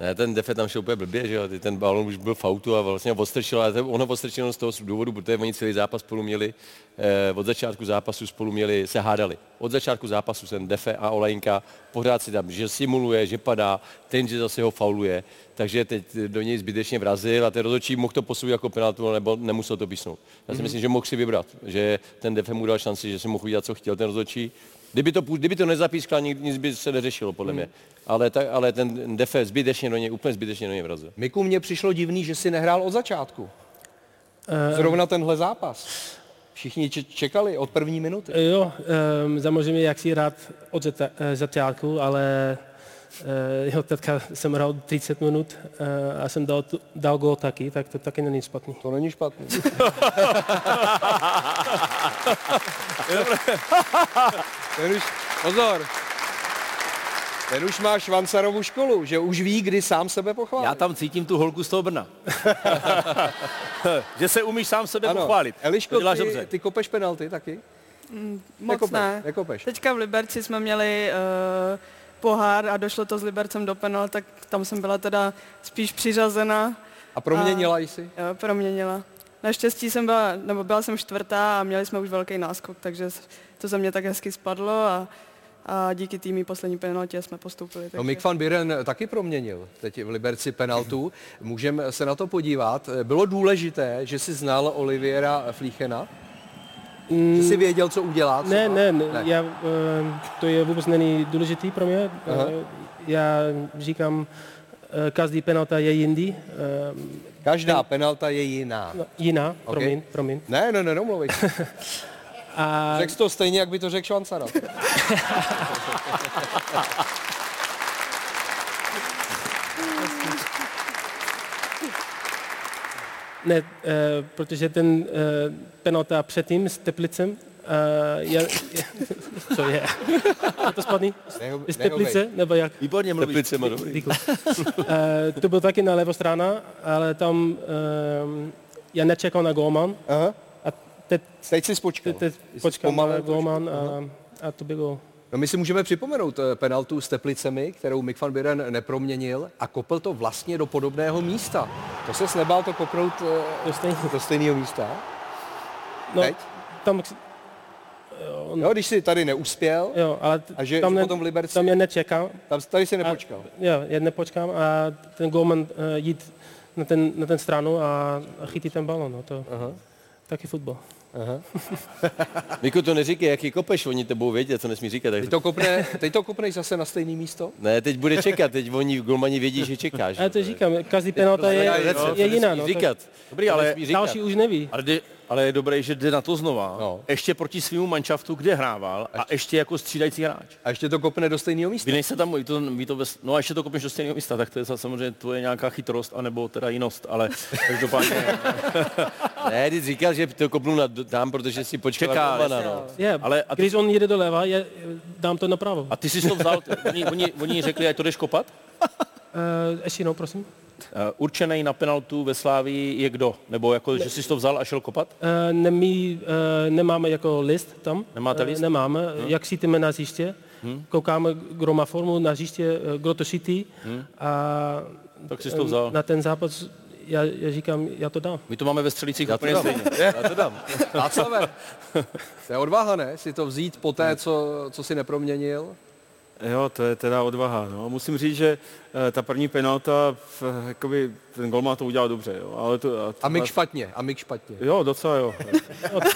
Ne, ten Defe tam šel úplně blbě, že jo, ten balon už byl v autu a vlastně ho odstrčil, ale to- on ho odstrčil jenom z toho důvodu, protože oni celý zápas spolu měli, eh, od začátku zápasu spolu měli, se hádali. Od začátku zápasu ten Defe a Olajinka pořád si tam, že simuluje, že padá, ten, že zase ho fauluje, takže teď do něj zbytečně vrazil a ten rozhodčí mohl to posoudit jako penaltu, nebo nemusel to písnout. Já si Mhm. myslím, že mohl si vybrat, že ten Defe mu dal šanci, že si mohl udělat, co chtěl ten rozhodčí. Kdyby to, kdyby to nezapískal, nic, nic by se neřešilo, podle mě. Ale, tak, ale ten Defe zbytečně do něj, úplně zbytečně do něj vrazil. Miku, mně přišlo divný, že si nehrál od začátku. Eh, Zrovna tenhle zápas. Všichni če- čekali od první minuty. Jo, um, samozřejmě jak si rád od zata- eh, začátku, ale uh, jo, teďka jsem hrál 30 minut uh, a jsem dal, dal gol taky, tak to taky není špatný. To není špatný. Ten už, pozor, ten už má Švancarovu školu, že už ví, kdy sám sebe pochválí. Já tam cítím tu holku z toho Brna. že se umíš sám sebe Ano. pochválit. Eliško, děláš ty, dobře. ty kopeš penalty taky? Mm, moc Nekopeš, ne. nekopeš. Teďka v Liberci jsme měli uh, pohár a došlo to s Libercem do penal, tak tam jsem byla teda spíš přiřazena. A proměnila jsi? Jo, proměnila. Naštěstí jsem byla, nebo byla jsem čtvrtá a měli jsme už velký náskok, takže to ze mě tak hezky spadlo a, a díky týmí poslední penaltě jsme postoupili. No, takže- Mick van Biren taky proměnil teď v Liberci penaltu. Můžeme se na to podívat. Bylo důležité, že jsi znal Oliviera Flíchena? Že jsi věděl, co udělá? třeba? Ne, ne, ne. Já, um, to je vůbec není důležitý pro mě. Aha. Já říkám, každý penalta je jindy. Um, Každá penalta je jiná. No, jiná, Ok. promiň, promiň. Ne, ne, ne, nemluvej. A Řekl to stejně, jak by to řekl Švancara. Ne, uh, protože ten uh, penalta předtím s Teplicem, uh, je, je, co je? Je to spadný? Neho- Z Teplice, nebo jak? Výborně mluvíš. Teplice má dobrý. Eh, to byl taky na levo strana, ale tam um, já nečekal na golman. Aha. Teď, teď jsi počkal. Teď, teď počkal trošku. golman a, a to bylo... No my si můžeme připomenout eh, penaltu s Teplicemi, kterou Mick van Biren neproměnil a kopl to vlastně do podobného místa. To se nebál to kopnout eh, do, stejný. do stejného místa? No, Teď? tam, Jo, když jsi tady neuspěl jo, ale t- a že, tam, ne, potom v Liberci, tam je nečekám. tam tady si nepočkal. A, jo, já nepočkám a ten golman uh, jít na ten, na ten stranu a, a chytí ten balon. No, to Aha. taky fotbal. Aha. Miku, to neříkej, jaký kopeš, oni to budou vědět, co nesmí říkat. Tak... Teď to, kopne, teď to kopneš zase na stejné místo? Ne, teď bude čekat, teď oni golmani vědí, že čekáš. A to říkám, každý penalta je, prostě je jiná. No, říkat. Dobrý, ale další už neví. Ale ale je dobrý, že jde na to znova. No. Ještě proti svýmu manšaftu, kde hrával a ještě jako střídající hráč. A ještě to kopne do stejného místa. Vy nejste tam, vy to, vy to bez, no a ještě to kopneš do stejného místa, tak to je samozřejmě tvoje nějaká chytrost, anebo teda jinost, ale každopádně... ne, ty říkal, že to kopnu na, tam, protože si počkal Čeká, na no. Je, Ale a ty- když on jede doleva, je, dám to napravo. A ty jsi to vzal, ty- oni, oni, oni řekli, ať to jdeš kopat? Uh, ještě jednou, prosím. Uh, určený na penaltu ve Slávii je kdo? Nebo jako, že jsi to vzal a šel kopat? Uh, nemí, uh, nemáme jako list tam. Nemáte list? Uh, nemáme. Hm. Jak sítíme na hřiště, Hm. koukáme, kdo má formu na hřiště, eh, kdo to šítí. Hm. A Tak jsi to vzal. na ten zápas, já, já říkám, já to dám. My to máme ve střelicích Já to úplně dám. stejně. Já to dám. Václave, to je odvaha, ne? Si to vzít po té, co, co si neproměnil. Jo, to je teda odvaha. No. Musím říct, že eh, ta první penalta, v, jakoby, ten golman to udělal dobře. Jo. Ale to, A Mik špatně, a Mik špatně. Jo, docela jo.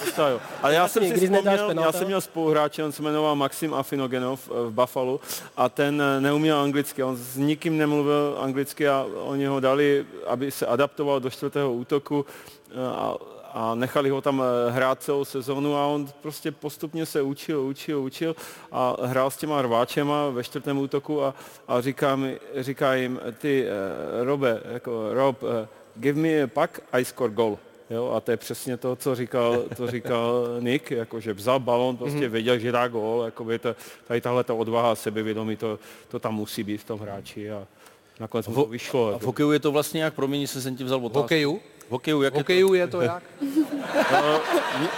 docela jo. Ale já jsem si vzpomněl, já jsem měl spoluhráče, on se jmenoval Maxim Afinogenov eh, v Buffalo a ten eh, neuměl anglicky, on s nikým nemluvil anglicky a oni ho dali, aby se adaptoval do čtvrtého útoku eh, a, a nechali ho tam eh, hrát celou sezónu a on prostě postupně se učil, učil, učil a hrál s těma rváčema ve čtvrtém útoku a, a říká, mi, říká jim, ty eh, Robe, jako Rob, eh, give me a puck, I score goal. Jo, a to je přesně to, co říkal, to říkal Nick, jako že vzal balon, prostě Mhm. věděl, že dá gól, jakoby to, tady tahle ta odvaha a sebevědomí, to, to tam musí být v tom hráči a nakonec mu to vyšlo. A v Jako. hokeju je to vlastně jak, promiň, že jsem ti vzal otázku. V hokeju, jak V hokeju je to jak?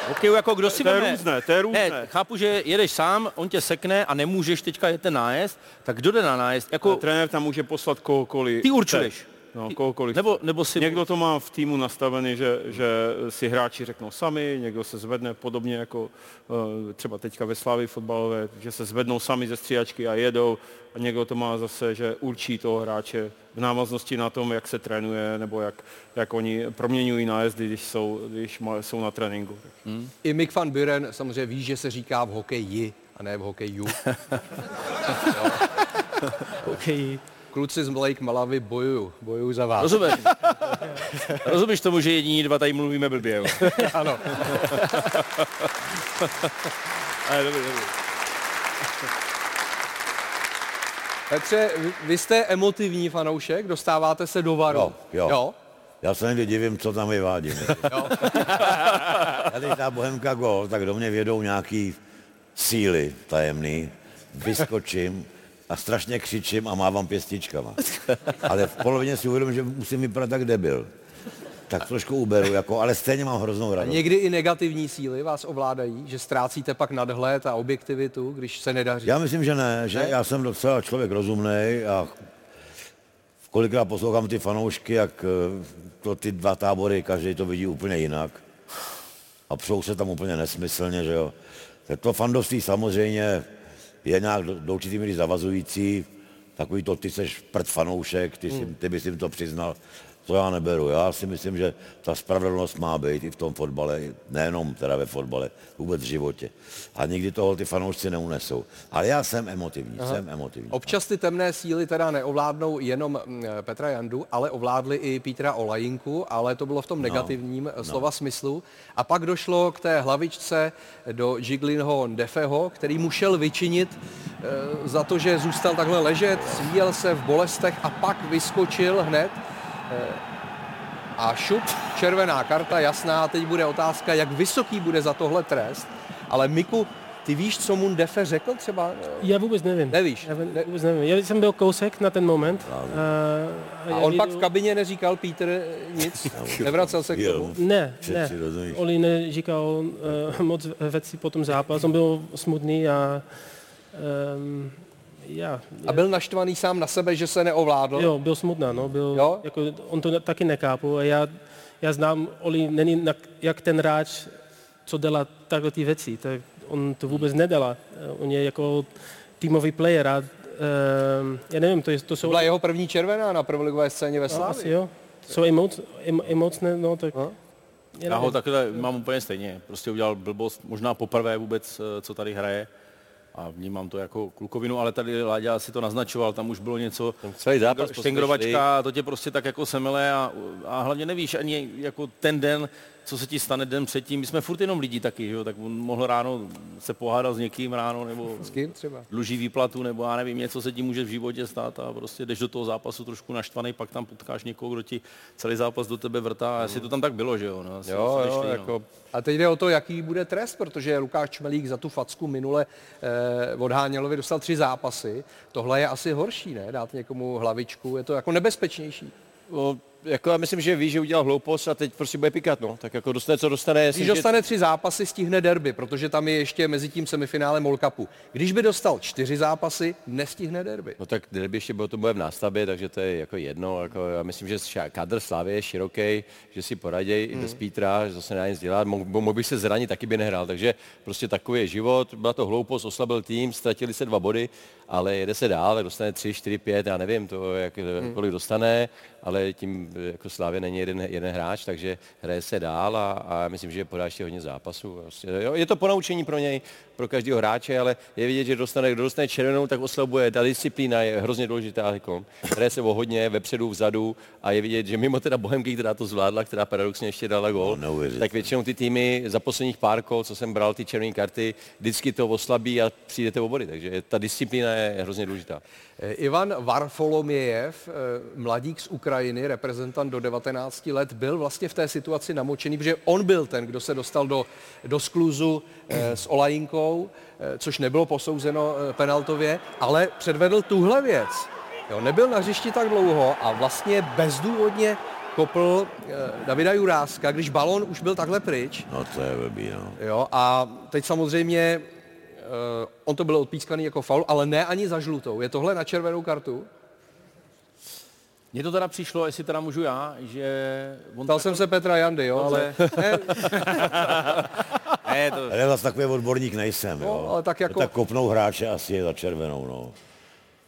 V hokeju jako kdo si To je veme- různé, to je různé. Ne, chápu, že jedeš sám, on tě sekne a nemůžeš teďka jet ten nájezd, tak kdo jde na nájezd? Jako, Trenér tam může poslat kohokoliv. Ty určuješ. No, kohokoliv. nebo, nebo si... Někdo to má v týmu nastavený, že, že si hráči řeknou sami, někdo se zvedne podobně jako eh, třeba teďka ve Slávii fotbalové, že se zvednou sami ze střídačky a jedou a někdo to má zase, že určí toho hráče v návaznosti na tom, jak se trénuje nebo jak, jak oni proměňují nájezdy, když jsou, když jsou na tréninku. Hmm. I Mick van Buren samozřejmě ví, že se říká v hokeji a ne v hokeju. Hokeji. Kluci z Blake Malavy bojuju, bojuju za vás. Rozumíš? Rozumíš tomu, že jediní dva tady mluvíme blbě, jo? ano. Ale dobrý, dobrý. Petře, vy- jste emotivní fanoušek, dostáváte se do varu. Jo, jo. jo? Já se někdy divím, co tam vyvádím. Já teď ta Bohemka gol, tak do mě vědou nějaký síly tajemný, vyskočím a strašně křičím a mávám pěstičkama. Ale v polovině si uvědomím, že musím vypadat tak debil. Tak trošku uberu, jako, ale stejně mám hroznou radost. někdy i negativní síly vás ovládají, že ztrácíte pak nadhled a objektivitu, když se nedaří. Já myslím, že ne, že Ne? já jsem docela člověk rozumný a kolikrát poslouchám ty fanoušky, jak eh, to ty dva tábory, každý to vidí úplně jinak. A přou se tam úplně nesmyslně, že jo. Tak to fandovství samozřejmě je nějak do, do určitý míry zavazující. Takový to, ty seš prd fanoušek, ty, si, ty bys jim to přiznal. To já neberu. Já si myslím, že ta spravedlnost má být i v tom fotbale, nejenom teda ve fotbale, vůbec v životě. A nikdy toho ty fanoušci neunesou. Ale já jsem emotivní, Aha. jsem emotivní. Občas ty temné síly teda neovládnou jenom mm, Petra Jandu, ale ovládli i Petra Olajinku, ale to bylo v tom No, negativním no. slova smyslu. A pak došlo k té hlavičce do Jiglinho Defeho, který mu šel vyčinit e, za to, že zůstal takhle ležet, svíjel se v bolestech a pak vyskočil hned. A šup, červená karta, jasná, teď bude otázka, jak vysoký bude za tohle trest. Ale Miku, ty víš, co mu Defe řekl třeba? Já vůbec nevím. Nevíš? Já ne, vůbec nevím. Já jsem byl kousek na ten moment. A, A já on pak viděl- v kabině neříkal Pítr nic? Nevracel se k tomu? Ne, ne. Oli neříkal uh, moc věcí po tom zápas. On byl smutný a um, já. A byl naštvaný sám na sebe, že se neovládl? Jo, byl smutná, no. Byl, Jo? Jako, on to taky nechápu. A já, já znám, Oli není na, jak ten hráč, co dělá takhle ty věci. Tak on to vůbec nedělá. On je jako týmový player a um, já nevím, to, je, to jsou... byla jeho první červená na prvoligové scéně ve No, Slávii. asi jo. Jsou emoc, em, emocné, no tak... No. Já ho takhle mám úplně stejně. Prostě udělal blbost, možná poprvé vůbec, eh, co tady hraje. A vnímám to jako klukovinu, ale tady Láďa si to naznačoval, tam už bylo něco, celý zápas štengrovačka, to tě prostě tak jako semele a, a hlavně nevíš ani jako ten den, co se ti stane den předtím. My jsme furt jenom lidi taky, že jo? tak on mohl ráno se pohádat s někým ráno, nebo S kým třeba? dluží výplatu, nebo já nevím, něco se ti může v životě stát a prostě jdeš do toho zápasu trošku naštvaný, pak tam potkáš někoho, kdo ti celý zápas do tebe vrtá. A asi to tam tak bylo, že jo? No, asi Jo, se jo, nešli, no. jako A teď jde o to, jaký bude trest, protože Lukáš Čmelík za tu facku minule eh, od Hánělovi dostal tři zápasy. Tohle je asi horší, ne? Dát někomu hlavičku, je to jako nebezpečnější. No, jako já myslím, že ví, že udělal hloupost a teď prostě bude pikat, no. Tak jako dostane, co dostane. Když dostane tři zápasy, stihne derby, protože tam je ještě mezi tím semifinále Mall Cupu. Když by dostal čtyři zápasy, nestihne derby. No tak derby ještě bylo, to bude v nástavbě, takže to je jako jedno. Jako já myslím, že kadr Slávy je široký, že si poraděj i Hmm. bez Pítra, že zase nedá nic dělat. Mohl, mohl bych se zranit, taky by nehrál. Takže prostě takový je život. Byla to hloupost, oslabil tým, ztratili se dva body, ale jede se dál, dostane tři, čtyři, pět, já nevím, to jak, Hmm. kolik dostane, ale tím jako Slávě není jeden, jeden hráč, takže hraje se dál a, a myslím, že podá ještě hodně zápasů. Prostě, je to ponaučení pro něj, pro každého hráče, ale je vidět, že dostane, kdo dostane červenou, tak oslabuje. Ta disciplína je hrozně důležitá. Jako. Hraje se o hodně, vepředu, vzadu a je vidět, že mimo teda Bohemky, která to zvládla, která paradoxně ještě dala gol, No, tak většinou ty týmy za posledních pár kol, co jsem bral ty červené karty, vždycky to oslabí a přijdete o body. Takže ta disciplína je hrozně důležitá. Eh, Ivan Varfolomiejev, eh, mladík z Ukrajiny, reprezentant do 19 let, byl vlastně v té situaci namočený, protože on byl ten, kdo se dostal do, do skluzu eh, s Olajinkou, eh, což nebylo posouzeno eh, penaltově, ale předvedl tuhle věc. Jo, nebyl na hřišti tak dlouho a vlastně bezdůvodně kopl eh, Davida Juráska, když balon už byl takhle pryč. No to je blbý, no. Jo, a teď samozřejmě on to byl odpískaný jako faul, ale ne ani za žlutou. Je tohle na červenou kartu? Mně to teda přišlo, jestli teda můžu já, že... On Ptal jsem se Petra Jandy, jo, ale... Ne, ne, to... Ale já zase takový odborník nejsem, jo. No, ale tak jako- Tak kopnou hráče asi je za červenou, no.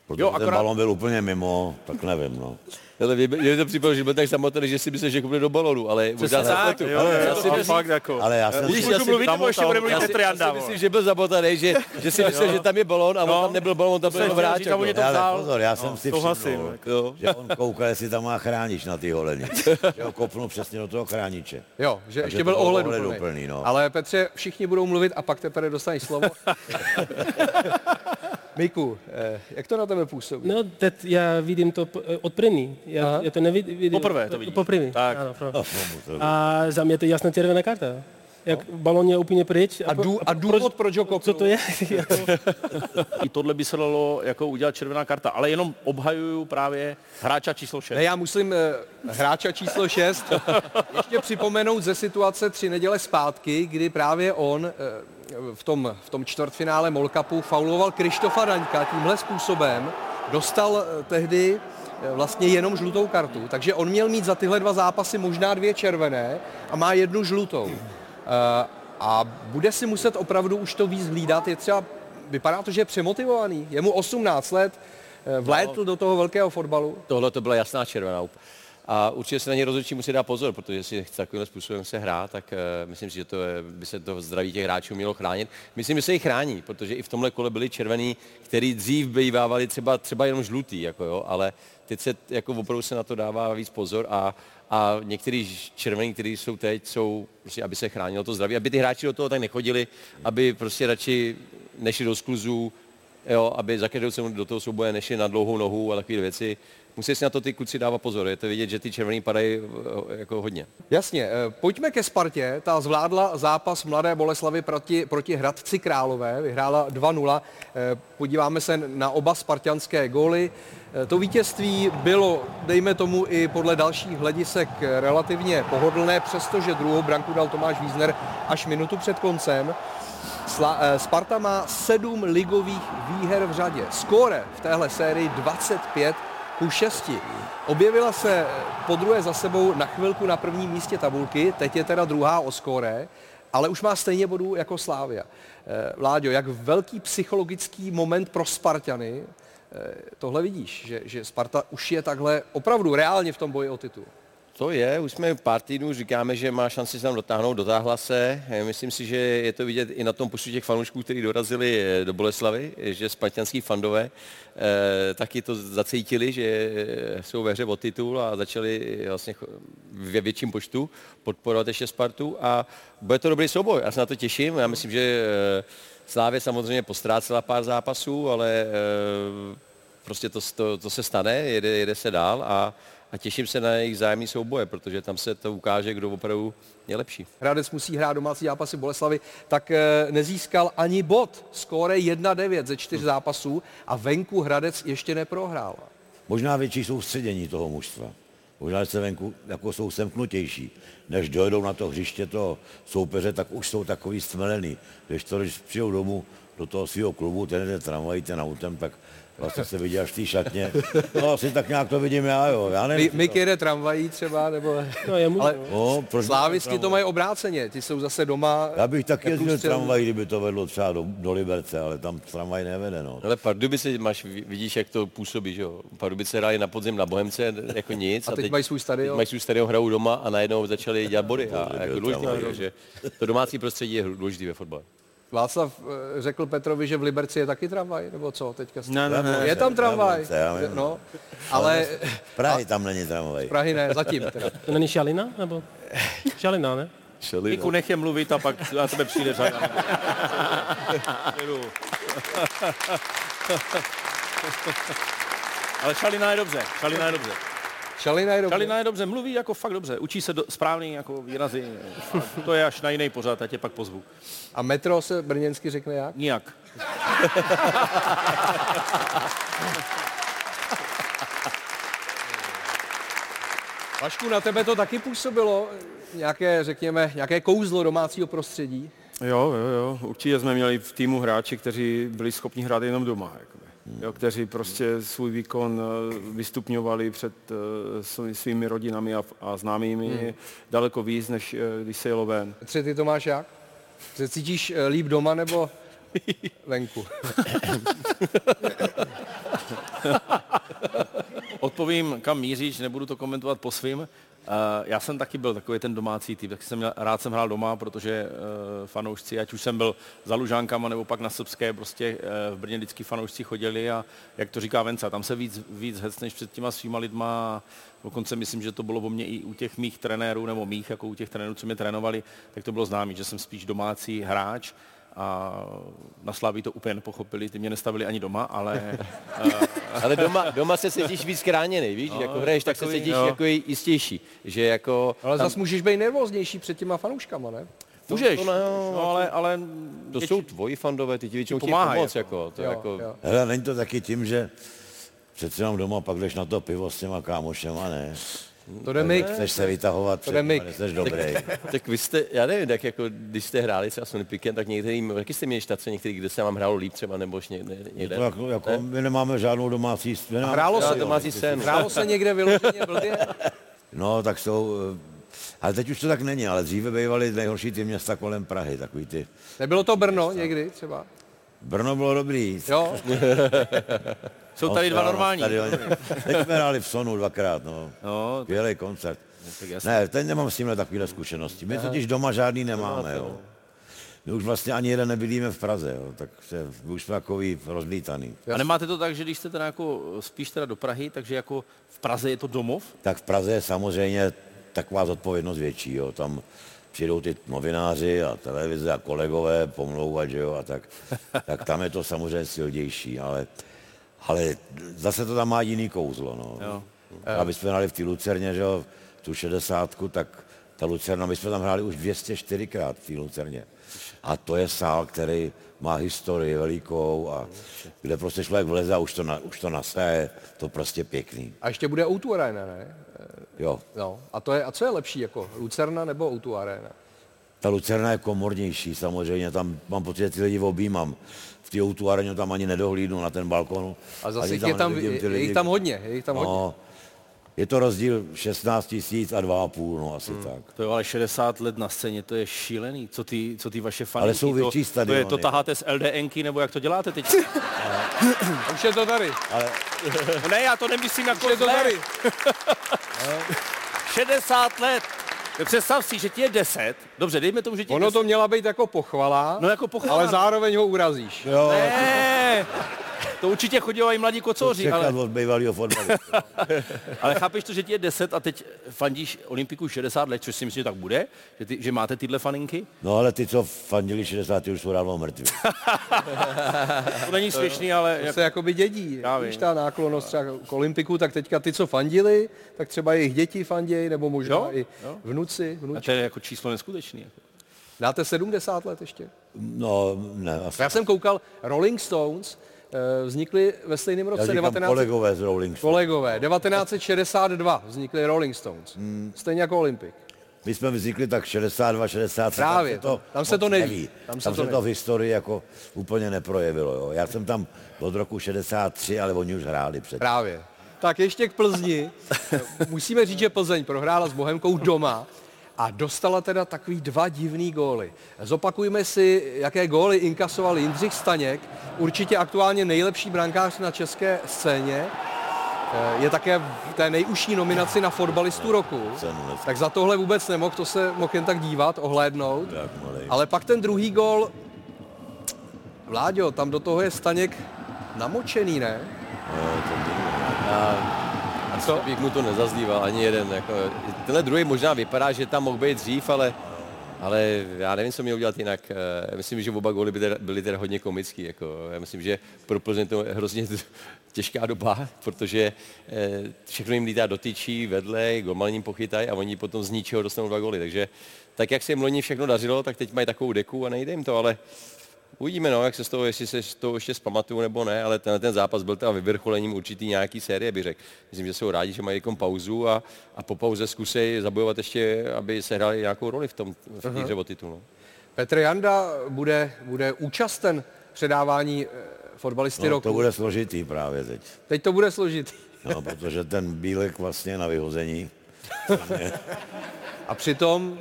Protože Jo, jo, ten akorát- balon byl úplně mimo, tak nevím, no. Ale mě mě to připadlo, že byl tak samotný, že si myslel, že kopne do balonu, ale možná se tak, jo, Já si myslím- fakt jako. Ale já jsem Víš, si- mluvit, nebo ještě bude mluvit já si- Petr Janda, myslím, že byl zamotaný, že, že si myslel, že tam je balon a on tam nebyl balon, tam byl jenom hráč. to jako. Ale pozor, já jsem No, si všiml, jako. Jo. že on koukal, jestli tam má chránič na ty holení. že ho kopnul přesně do toho chrániče. jo, že ještě byl ohleduplný, no. Ale Petře, všichni budou mluvit a pak teprve dostaneš slovo. Miku, eh, jak to na tebe působí? No, teď já vidím to p- od první. Já, Aha. já to nevidím. Poprvé to vidíš. Poprvé, Tak. Ano, pro. No, A za mě to je jasná červená karta. Jak balon je úplně pryč. A, dů, a důvod, proč ho kopnul? Co to je? Jako- I tohle by se dalo jako udělat červená karta, ale jenom obhajuju právě hráča číslo 6. Ne, já musím eh, hráča číslo 6 ještě připomenout ze situace tři neděle zpátky, kdy právě on eh, v tom, v tom čtvrtfinále Mall Cupu fauloval Krištofa Daňka tímhle způsobem. Dostal eh, tehdy eh, vlastně jenom žlutou kartu, takže on měl mít za tyhle dva zápasy možná dvě červené a má jednu žlutou. Eh, A bude si muset opravdu už to víc hlídat, je třeba, vypadá to, že je přemotivovaný, je mu 18 let, vlétl do toho velkého fotbalu. Tohle to byla jasná červená. A určitě se na ně rozhodčí musí dát pozor, protože jestli chce takovým způsobem se hrát, tak uh, myslím si, že to je, by se to zdraví těch hráčů mělo chránit. Myslím, že se jich chrání, protože i v tomhle kole byli červený, který dřív bývávali třeba, třeba jenom žlutý, jako jo, ale teď se jako opravdu se na to dává víc pozor a, a některý červení, kteří jsou teď, jsou, prostě, aby se chránilo to zdraví, aby ty hráči do toho tak nechodili, aby prostě radši nešli do skluzů, jo, aby za každou cenu do toho souboje nešli na dlouhou nohu a takové věci. Musí si na to ty kluci dávat pozor. Je to vidět, že ty červený padají eh, jako hodně. Jasně, eh, pojďme ke Spartě. Ta zvládla zápas Mladé Boleslavy proti, proti Hradci Králové, vyhrála 2-0. Eh, Podíváme se na oba spartianské góly. To vítězství bylo, dejme tomu, i podle dalších hledisek relativně pohodlné, přestože druhou branku dal Tomáš Wiesner až minutu před koncem. Sla, Sparta má sedm ligových výher v řadě. Skóre v téhle sérii 25 ku 6. Objevila se po druhé za sebou na chvilku na prvním místě tabulky, teď je teda druhá o skóre, ale už má stejně bodů jako Slávia. Eh, Vláďo, jak velký psychologický moment pro Spartany eh, tohle vidíš, že, že Sparta už je takhle opravdu reálně v tom boji o titul? To je, už jsme pár týdnů říkáme, že má šanci se tam dotáhnout, dotáhla se. Eh, Myslím si, že je to vidět i na tom počtu těch fanoušků, kteří dorazili eh, do Boleslavy, eh, že spartanský fandové eh, taky to zacítili, že jsou ve hře o titul a začali vlastně ve větším počtu podporovat ještě Spartu a bude to dobrý souboj. Já se na to těším. Já myslím, že eh, Slávě samozřejmě postrácela pár zápasů, ale eh, prostě to, to, to se stane, jede, jede se dál a, a těším se na jejich zájemný souboje, protože tam se to ukáže, kdo opravdu je lepší. Hradec musí hrát domácí zápasy Boleslavy, tak eh, nezískal ani bod. Skóre 1-9 ze čtyř zápasů a venku Hradec ještě neprohrál. Možná větší soustředění toho mužstva. Možná, že se venku jako jsou semknutější. Než dojedou na to hřiště toho soupeře, tak už jsou takový stmelený. Když to, když přijou domů do toho svého klubu, ten jde tramvají, ten autem, tak vlastně se vidí až v té šatně. No asi tak nějak to vidím já, jo. Já nevím. My, Mik jede tramvají třeba, nebo... No, je Ale No, proč slávisti to mají obráceně, ty jsou zase doma. Já bych taky jezdil ústřelní. tramvaj, kdyby to vedlo třeba do, do Liberce, ale tam tramvaj nevede, no. Ale Pardubice máš, vidíš, jak to působí, že jo? Pardubice hráli na podzim na Bohemce jako nic. A teď mají svůj stadion. Teď mají svůj stadion, hrajou doma a najednou začali dělat body. A Bože, jako důležitý, takže to domácí prostředí je důležitý ve fotbale. Václav eh, řekl Petrovi, že v Liberci je taky tramvaj, nebo co teďka? Ne, ne, ne. Je tam tramvaj, Liberce, já vím. no, ale Z Prahy tam není tramvaj. z Prahy ne, zatím teda. To není Šalina? Nebo? Šalina, ne? Miku, nech je mluvit a pak na tebe přijde řada. Ale Šalina je dobře, Šalina je dobře. Šalina je dobře. Šalina je dobře, mluví jako fakt dobře, učí se do, správný jako výrazy. To je až na jiný pořád, a tě pak pozvu. A metro se brněnsky řekne jak? Nijak. Vašku, na tebe to taky působilo nějaké, řekněme, nějaké kouzlo domácího prostředí? Jo, jo, jo. Určitě jsme měli v týmu hráči, kteří byli schopni hrát jenom doma. Jakoby. Jo, kteří prostě svůj výkon eh, vystupňovali před eh, svý- svými rodinami a, a známými Hmm. daleko víc, než eh, když se jelo ven. Petře, ty to máš jak? Se cítíš líp doma nebo venku? Odpovím, kam míříš, nebudu to komentovat po svým. Uh, já jsem taky byl takový ten domácí typ, tak jsem měl, rád jsem hrál doma, protože uh, fanoušci, ať už jsem byl za Lužánkama nebo pak na Srbské, prostě uh, v Brně vždycky fanoušci chodili a jak to říká Venca, tam se víc, víc hec než před těma svýma lidma. Dokonce myslím, že to bylo o mě i u těch mých trenérů, nebo mých, jako u těch trenérů, co mě trénovali, tak to bylo známé, že jsem spíš domácí hráč a na Slaví to úplně nepochopili, ty mě nestavili ani doma, ale... uh, Ale doma, doma se cítíš víc chráněný, víš? No, jako hraješ, tak se cítíš jo. jako jistější. Že jako... Ale tam- zase můžeš být nervóznější před těma fanouškama, ne? Můžeš, To, no, no, ale, ale to jsou tvoji fandové, ty ti většinou pomáhají, pomoct. jako. Jako, to Jo, jako, jo. Hele, není to taky tím, že přece jenom doma pak jdeš na to pivo s těma kámošema, ne? To jde. Chceš se vytahovat To jde jsi dobrý. tak vy jste, já nevím, tak jako, když jste hráli třeba s Olympikem, tak některý, jaký jste měli štace některý, kde se vám hrálo líp třeba, nebo už někde, někde? To jako, jako, my nemáme žádnou domácí... My nemáme hrálo se, domácí scénu. hrálo se někde vyloženě blbě? No, tak jsou... eh, Ale teď už to tak není, ale dříve bývaly nejhorší ty města kolem Prahy, takový ty... Nebylo to Brno někdy třeba? Brno bylo dobrý. Jo? jsou tady dva normální. stadion. Teď jsme hráli v Sonu dvakrát, no. No, Skvělý koncert. tak jasně. Ne, teď nemám s tímhle takovéhle zkušenosti. My totiž doma žádný nemáme, jo. My už vlastně ani jeden nebydlíme v Praze, jo, tak se, už jsme takový rozlítaný. A nemáte to tak, že když jste teda jako spíš teda do Prahy, takže jako v Praze je to domov? Tak v Praze je samozřejmě taková zodpovědnost větší, jo. Tam přijdou ty novináři a televize a kolegové pomlouvat, že jo, a tak, tak tam je to samozřejmě silnější, ale, ale zase to tam má jiný kouzlo, no. Jo. Aby jsme hráli v té Lucerně, že jo, tu šedesátku, tak ta Lucerna, my jsme tam hráli už 204krát v té Lucerně. A to je sál, který má historii velikou a kde prostě člověk vleze a už to, na, už to nastaje, to prostě pěkný. A ještě bude O2 Arena, ne? Jo, No. A, to je, a co je lepší, jako Lucerna nebo O2 Arena? ta Lucerna je komornější samozřejmě, tam mám pocit, že ty lidi objímám. V té outu areně tam ani nedohlídnu na ten balkon. A zase jich je tam, nevidím je, je jich tam hodně, je jich tam hodně. No, je to rozdíl 16 tisíc a 2,5, no asi hmm. tak. To je ale 60 let na scéně, to je šílený. Co ty, co ty vaše fanoušky, Ale jsou větší to, to, je, to stadiony. taháte z LDNky, nebo jak to děláte teď? Už je to tady. Ale ne, já to nemyslím jako Už je to tady. 60 let. Představ si, že ti je 10. Dobře, dejme tomu, že ti Ono 10. to měla být jako pochvala, No jako pochvala. ale zároveň ho urazíš. Jo, Ne, to určitě chodili mladí kocoři, čekat ale, od bývalého fotbalisty. ale chápeš to, že ti je 10 a teď fandíš Olympiku 60 let, což si myslím, že tak bude, že, ty, že máte tyhle faninky? No ale ty, co fandili 60, ty už jsou dávno mrtví. To není směšný, ale... To se jakoby dědí. Já Víš, vím. ta náklonost třeba k Olympiku, tak teďka ty, co fandili, tak třeba jejich děti fandějí, nebo možná Jo, i jo. vnuci, A vnučky. to je jako číslo neskutečný. Jako. Dáte 70 let ještě? No, ne, asi. Já jsem koukal, Rolling Stones eh, vznikli ve stejném roce Já říkám 19... kolegové z Rolling Stones. Kolegové, 1962 vznikli Rolling Stones. Hmm. Stejně jako Olympik. My jsme vznikli tak 62, 63. Právě, tam se to, tam se to moc neví. Tam se, tam to se to v neví. historii jako úplně neprojevilo. Jo. Já jsem tam od roku 63, ale oni už hráli před. Právě. Tak ještě k Plzni. Musíme říct, že Plzeň prohrála s Bohemkou doma a dostala teda takový dva divný góly. Zopakujme si, jaké góly inkasoval Jindřich Staněk, určitě aktuálně nejlepší brankář na české scéně. Eh, Je také v té nejužší nominaci na fotbalistu roku. Tak za tohle vůbec nemohl, to se mohl jen tak dívat, ohlédnout. Ale pak ten druhý gól, Vláďo, tam do toho je Staněk namočený, ne? A co? bych mu to nezazdíval ani jeden. Jako, tenhle druhý možná vypadá, že tam mohl být dřív, ale, ale já nevím, co měl udělat jinak. Eh, Myslím, že oba góly by teda- byly teda hodně komický. Jako, já myslím, že pro Plzeň to je hrozně těžká doba, protože eh, všechno jim lítá do tyčí, vedle, golmaním pochytají a oni potom z ničeho dostanou dva góly. Takže tak, jak se jim loni všechno dařilo, tak teď mají takovou deku a nejde jim to, ale Uvidíme, no, jak se z toho, jestli se z toho ještě zpamatuju nebo ne, ale ten, ten zápas byl teda vyvrcholením určitý nějaký série, bych řekl. Myslím, že jsou rádi, že mají jako pauzu a, a po pauze zkusej zabojovat ještě, aby se hráli nějakou roli v tom v té Aha. hře o titul. No. Petr Janda bude, bude účasten předávání eh, fotbalisty No, roku. to bude složitý právě teď. Teď to bude složitý. No, protože ten Bílek vlastně na vyhození. A přitom,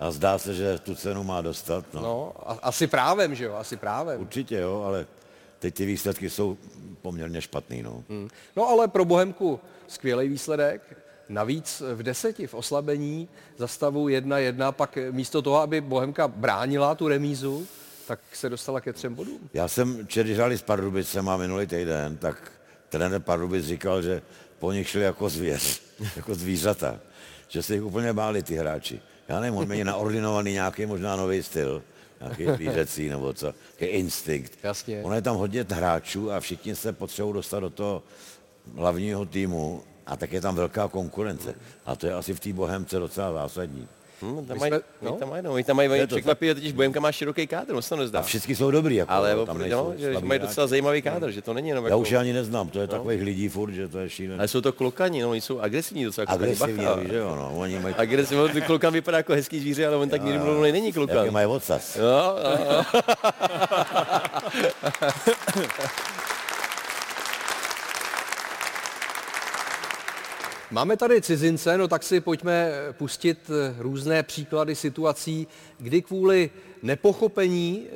A zdá se, že tu cenu má dostat. No. no, a, asi právem, že jo, asi právem. Určitě jo, ale teď ty výsledky jsou poměrně špatný. No. Hmm. No ale pro Bohemku skvělý výsledek. Navíc v deseti, v oslabení, za stavu 1-1, pak místo toho, aby Bohemka bránila tu remízu, tak se dostala ke třem bodům. Já jsem včera hráli s Pardubicem a minulý týden, tak trenér Pardubic říkal, že po nich šli jako zvěř, jako zvířata, že se jich úplně báli ty hráči. Já nevím, on měl naordinovaný nějaký možná nový styl, nějaký zvířecí nebo co, nějaký instinkt. Jasně. Ono je tam hodně hráčů a všichni se potřebují dostat do toho hlavního týmu a tak je tam velká konkurence. A to je asi v té Bohemce docela zásadní. Hmm, tam mají, jsme- no? no. tam mají, no, tam mají, překvapivě, totiž Bohemka má široký kádr, on se to nezdá. A všichni jsou dobrý, jako, ale tam opravdu, nejsou no, že, slabý mají docela zajímavý kádr, že to není jenom Já jako... už je ani neznám, to je No. takových lidí furt, že to je šílené. Ale jsou to klokani, no, oni jsou agresivní docela. Agresivní, bacha. že jo, no, oni mají... Agresivní, ten klokan vypadá jako hezký zvíře, ale on tak nikdy mluvný není klokan. Jaký mají ocas. Jo, jo, jo. Máme tady cizince, no tak si pojďme pustit eh, různé příklady situací, kdy kvůli nepochopení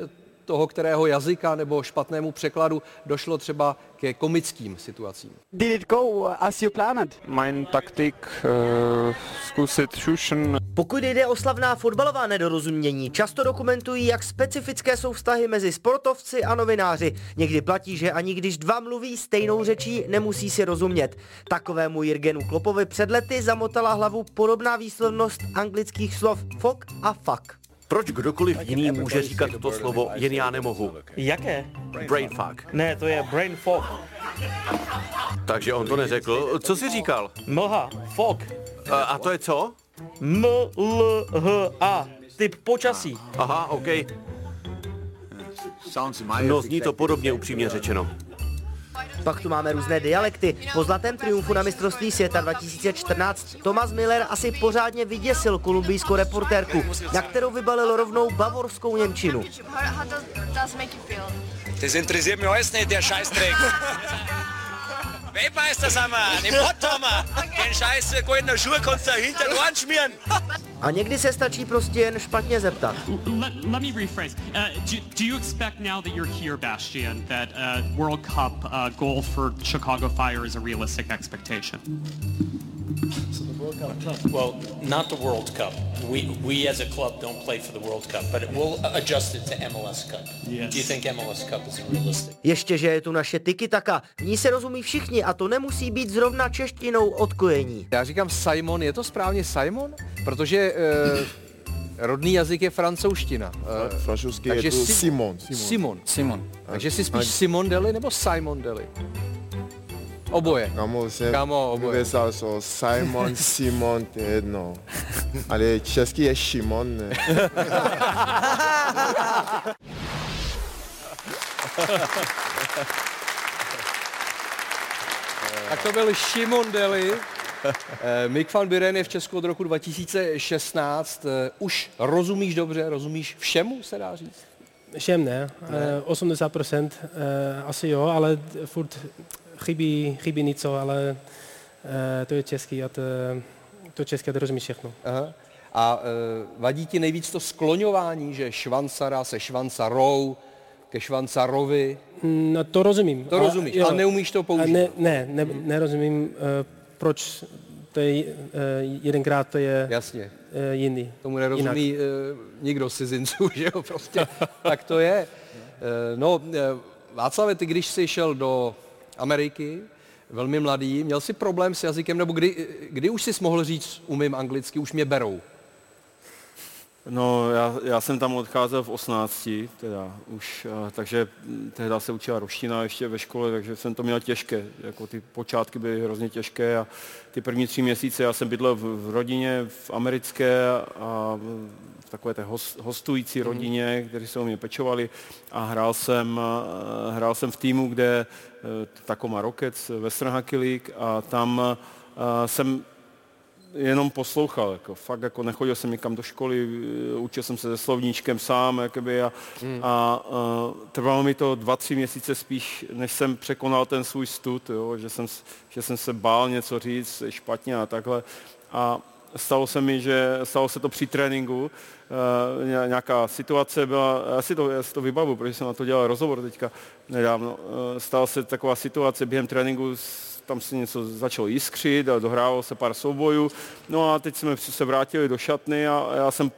toho, kterého jazyka nebo špatnému překladu došlo třeba ke komickým situacím. Did it go as you planned? Mein Taktik uh, zkusit šušen. Pokud jde o slavná fotbalová nedorozumění, často dokumentují, jak specifické jsou vztahy mezi sportovci a novináři. Někdy platí, že ani když dva mluví stejnou řečí, nemusí si rozumět. Takovému Jirgenu Klopovi před lety zamotala hlavu podobná výslovnost anglických slov fuck a fuck. Proč kdokoliv jiný může říkat toto slovo, jen já nemohu? Jaké? Brain fuck. Ne, to je brain fog. Takže on to neřekl. Co jsi říkal? Mlha, fog. A, a to je co? M-L-H-A. Typ počasí. Aha, OK. No zní to podobně upřímně řečeno. Pak tu máme různé dialekty. Po zlatém triumfu na mistrovství světa 2014 Thomas Miller asi pořádně vyděsil kolumbijskou reportérku, na kterou vybalil rovnou bavorskou němčinu. Das interessiert mich alles nicht, der Scheißdreck. Weltmeister sind wir, den Pott haben wir. Den Scheiß goldenen Schuh kannst du hinter den Ohren schmieren. A někdy se stačí prostě jen špatně zeptat. Let, let me rephrase. Uh, do, do you expect now that you're here, Bastian, that uh, World Cup uh, goal for Chicago Fire is a realistic expectation? So the World Cup. Well, not the World Cup. We we as a club don't play for the World Cup, but we'll adjust it to MLS Cup. Yes. Do you think MLS Cup is realistic? Ještě, že je tu naše tiki-taka. V ní se rozumí všichni a to nemusí být zrovna češtinou odkojení. Já říkám Simon, je to správně Simon? Protože eh, rodný jazyk je francouzština. Eh, Francouzský takže je to si- Simon. Simon. Simon. Takže si spíš Simon Deli nebo Simon Deli? Oboje. Kamo, jsem Kamo, oboje. mluvil o Simon, Simon, to je jedno. Ale český je Šimon, ne? Tak to byl Šimon Deli. Eh, Mick van Buren je v Česku od roku 2016. Eh, Už rozumíš dobře, rozumíš všemu, se dá říct? Všem ne, Ne. Eh, 80% eh, asi jo, ale furt chybí, chybí něco, ale eh, to je český a to, to české to rozumí všechno. Aha. A eh, vadí ti nejvíc to skloňování, že švancara se švancarou, ke švancarovi. No to rozumím. To rozumíš, ale neumíš to použít. A ne, ne, ne, nerozumím, eh, proč to je, jedenkrát to je Jasně. jiný. Tomu nerozumí jinak. uh, nikdo z cizinců, že jo, prostě. tak to je. No, Václave, ty když jsi šel do Ameriky, velmi mladý, měl jsi problém s jazykem, nebo kdy, kdy už jsi mohl říct, umím anglicky, už mě berou? No, já, já jsem tam odcházel v 18, teda už, a, takže tehdy se učila roština ještě ve škole, takže jsem to měl těžké. Jako ty počátky byly hrozně těžké a ty první tři měsíce já jsem bydlel v, v rodině v americké a v takové té host, hostující rodině, kteří se o mě pečovali a hrál jsem, a, hrál jsem v týmu, kde eh, Tacoma Rockets, Western Hockey League a tam a, jsem jenom poslouchal, jako fakt jako nechodil jsem nikam do školy, eh, učil jsem se se slovníčkem sám, jakoby a, Hmm. a, a trvalo mi to dva, tři měsíce spíš, než jsem překonal ten svůj stud, jo, že, jsem, že jsem se bál něco říct špatně a takhle. A stalo se mi, že stalo se to při tréninku, uh, nějaká situace byla, já si to, já si to vybavu, protože jsem na to dělal rozhovor teďka nedávno, uh, stala se taková situace během tréninku, tam se něco začalo jiskřit a dohrávalo se pár soubojů. No a teď jsme se vrátili do šatny a já jsem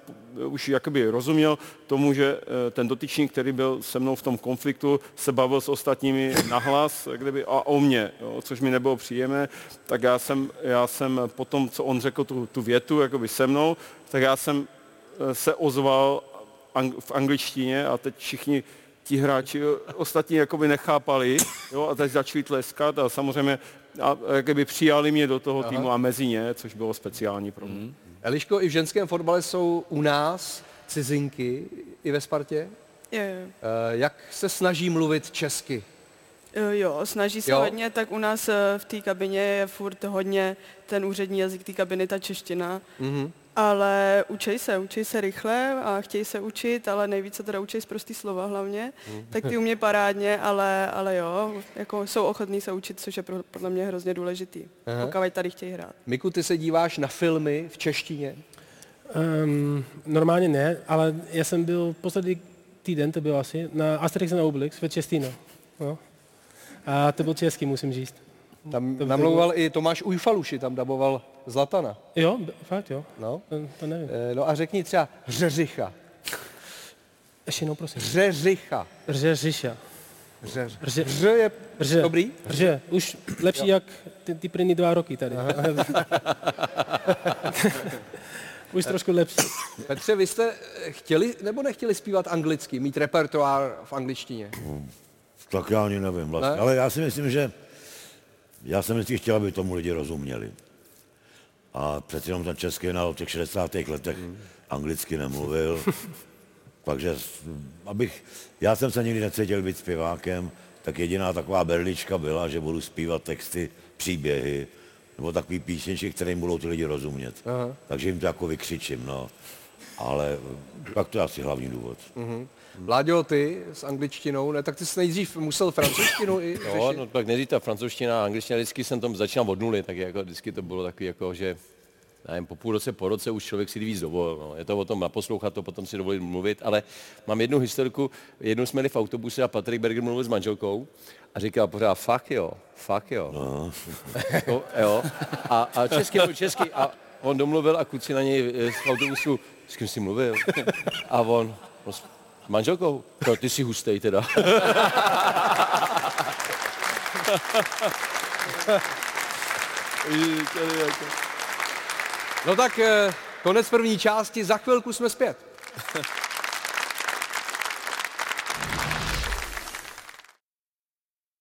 už jakoby rozuměl tomu, že eh, ten dotyčník, který byl se mnou v tom konfliktu, se bavil s ostatními nahlas kdyby, a o mě, jo, což mi nebylo příjemné, tak já jsem, já jsem po tom, co on řekl tu, tu větu jakoby se mnou, tak já jsem eh, se ozval ang- v angličtině a teď všichni ti hráči ostatní jakoby nechápali jo, a teď začali tleskat a samozřejmě a, jakoby přijali mě do toho Aha. týmu a mezi ně, což bylo speciální pro mě. Eliško, i v ženském fotbale jsou u nás cizinky, i ve Spartě. Jo, jo. Eh, Jak se snaží mluvit česky? Eh, Jo, snaží se Jo? hodně, tak u nás eh, v té kabině je furt hodně ten úřední jazyk té kabiny, ta čeština. Mhm. Ale učej se, učej se rychle a chtějí se učit, ale nejvíce teda učej z prostý slova hlavně. Mhm. Tak ty umě parádně, ale, ale jo, jako jsou ochotní se učit, což je pro, podle mě hrozně důležitý, Aha. pokud tady chtějí hrát. Miku, ty se díváš na filmy v češtině? Um, normálně ne, ale já jsem byl poslední týden, to byl asi, na Asterix and Obelix ve Čestino. No. A to byl český, musím říct. Tam to, namlouval i Tomáš Ujfaluši, tam daboval Zlatana. Jo, fakt jo. No. To, to nevím. Eh, No a řekni třeba Řeřicha. Ještě jednou, prosím. Řeřicha. Řeřiša. Ře, Ře, Ře je Ře. dobrý? Ře. Už lepší jak ty, ty první dva roky tady. Už trošku lepší. Petře, vy jste eh, chtěli nebo nechtěli zpívat anglicky, mít repertoár v angličtině? Tak já ani nevím vlastně. Ne? Ale já si myslím, že já jsem vždycky chtěl, aby tomu lidi rozuměli. A přeci jenom ten český na v těch 60. letech anglicky nemluvil. Takže abych, já jsem se nikdy necítil být zpěvákem, tak jediná taková berlička byla, že budu zpívat texty, příběhy, nebo takový písničky, kterým budou ty lidi rozumět. Aha. Takže jim to jako vykřičím, no. Ale tak to je asi hlavní důvod. Mhm. Vláďo, ty s angličtinou, ne, tak ty jsi nejdřív musel francouzštinu i řešit. No tak nejdřív ta francouzština a angličtina, vždycky jsem tam začínal od nuly, tak jako vždycky to bylo takový jako, že nevím, po půl roce, po roce už člověk si víc dovolil. No. Je to o tom naposlouchat, to potom si dovolit mluvit, ale mám jednu historiku, jednou jsme jeli v autobuse a Patrik Berger mluvil s manželkou a říkal pořád, fuck jo, fuck jo. No. jo, jo. A, a česky, česky, a on domluvil a kluci na něj eh, z autobusu, s kým si mluvil? A on, no, manželkou? No, ty si hustej teda. No tak eh, konec první části, za chvilku jsme zpět.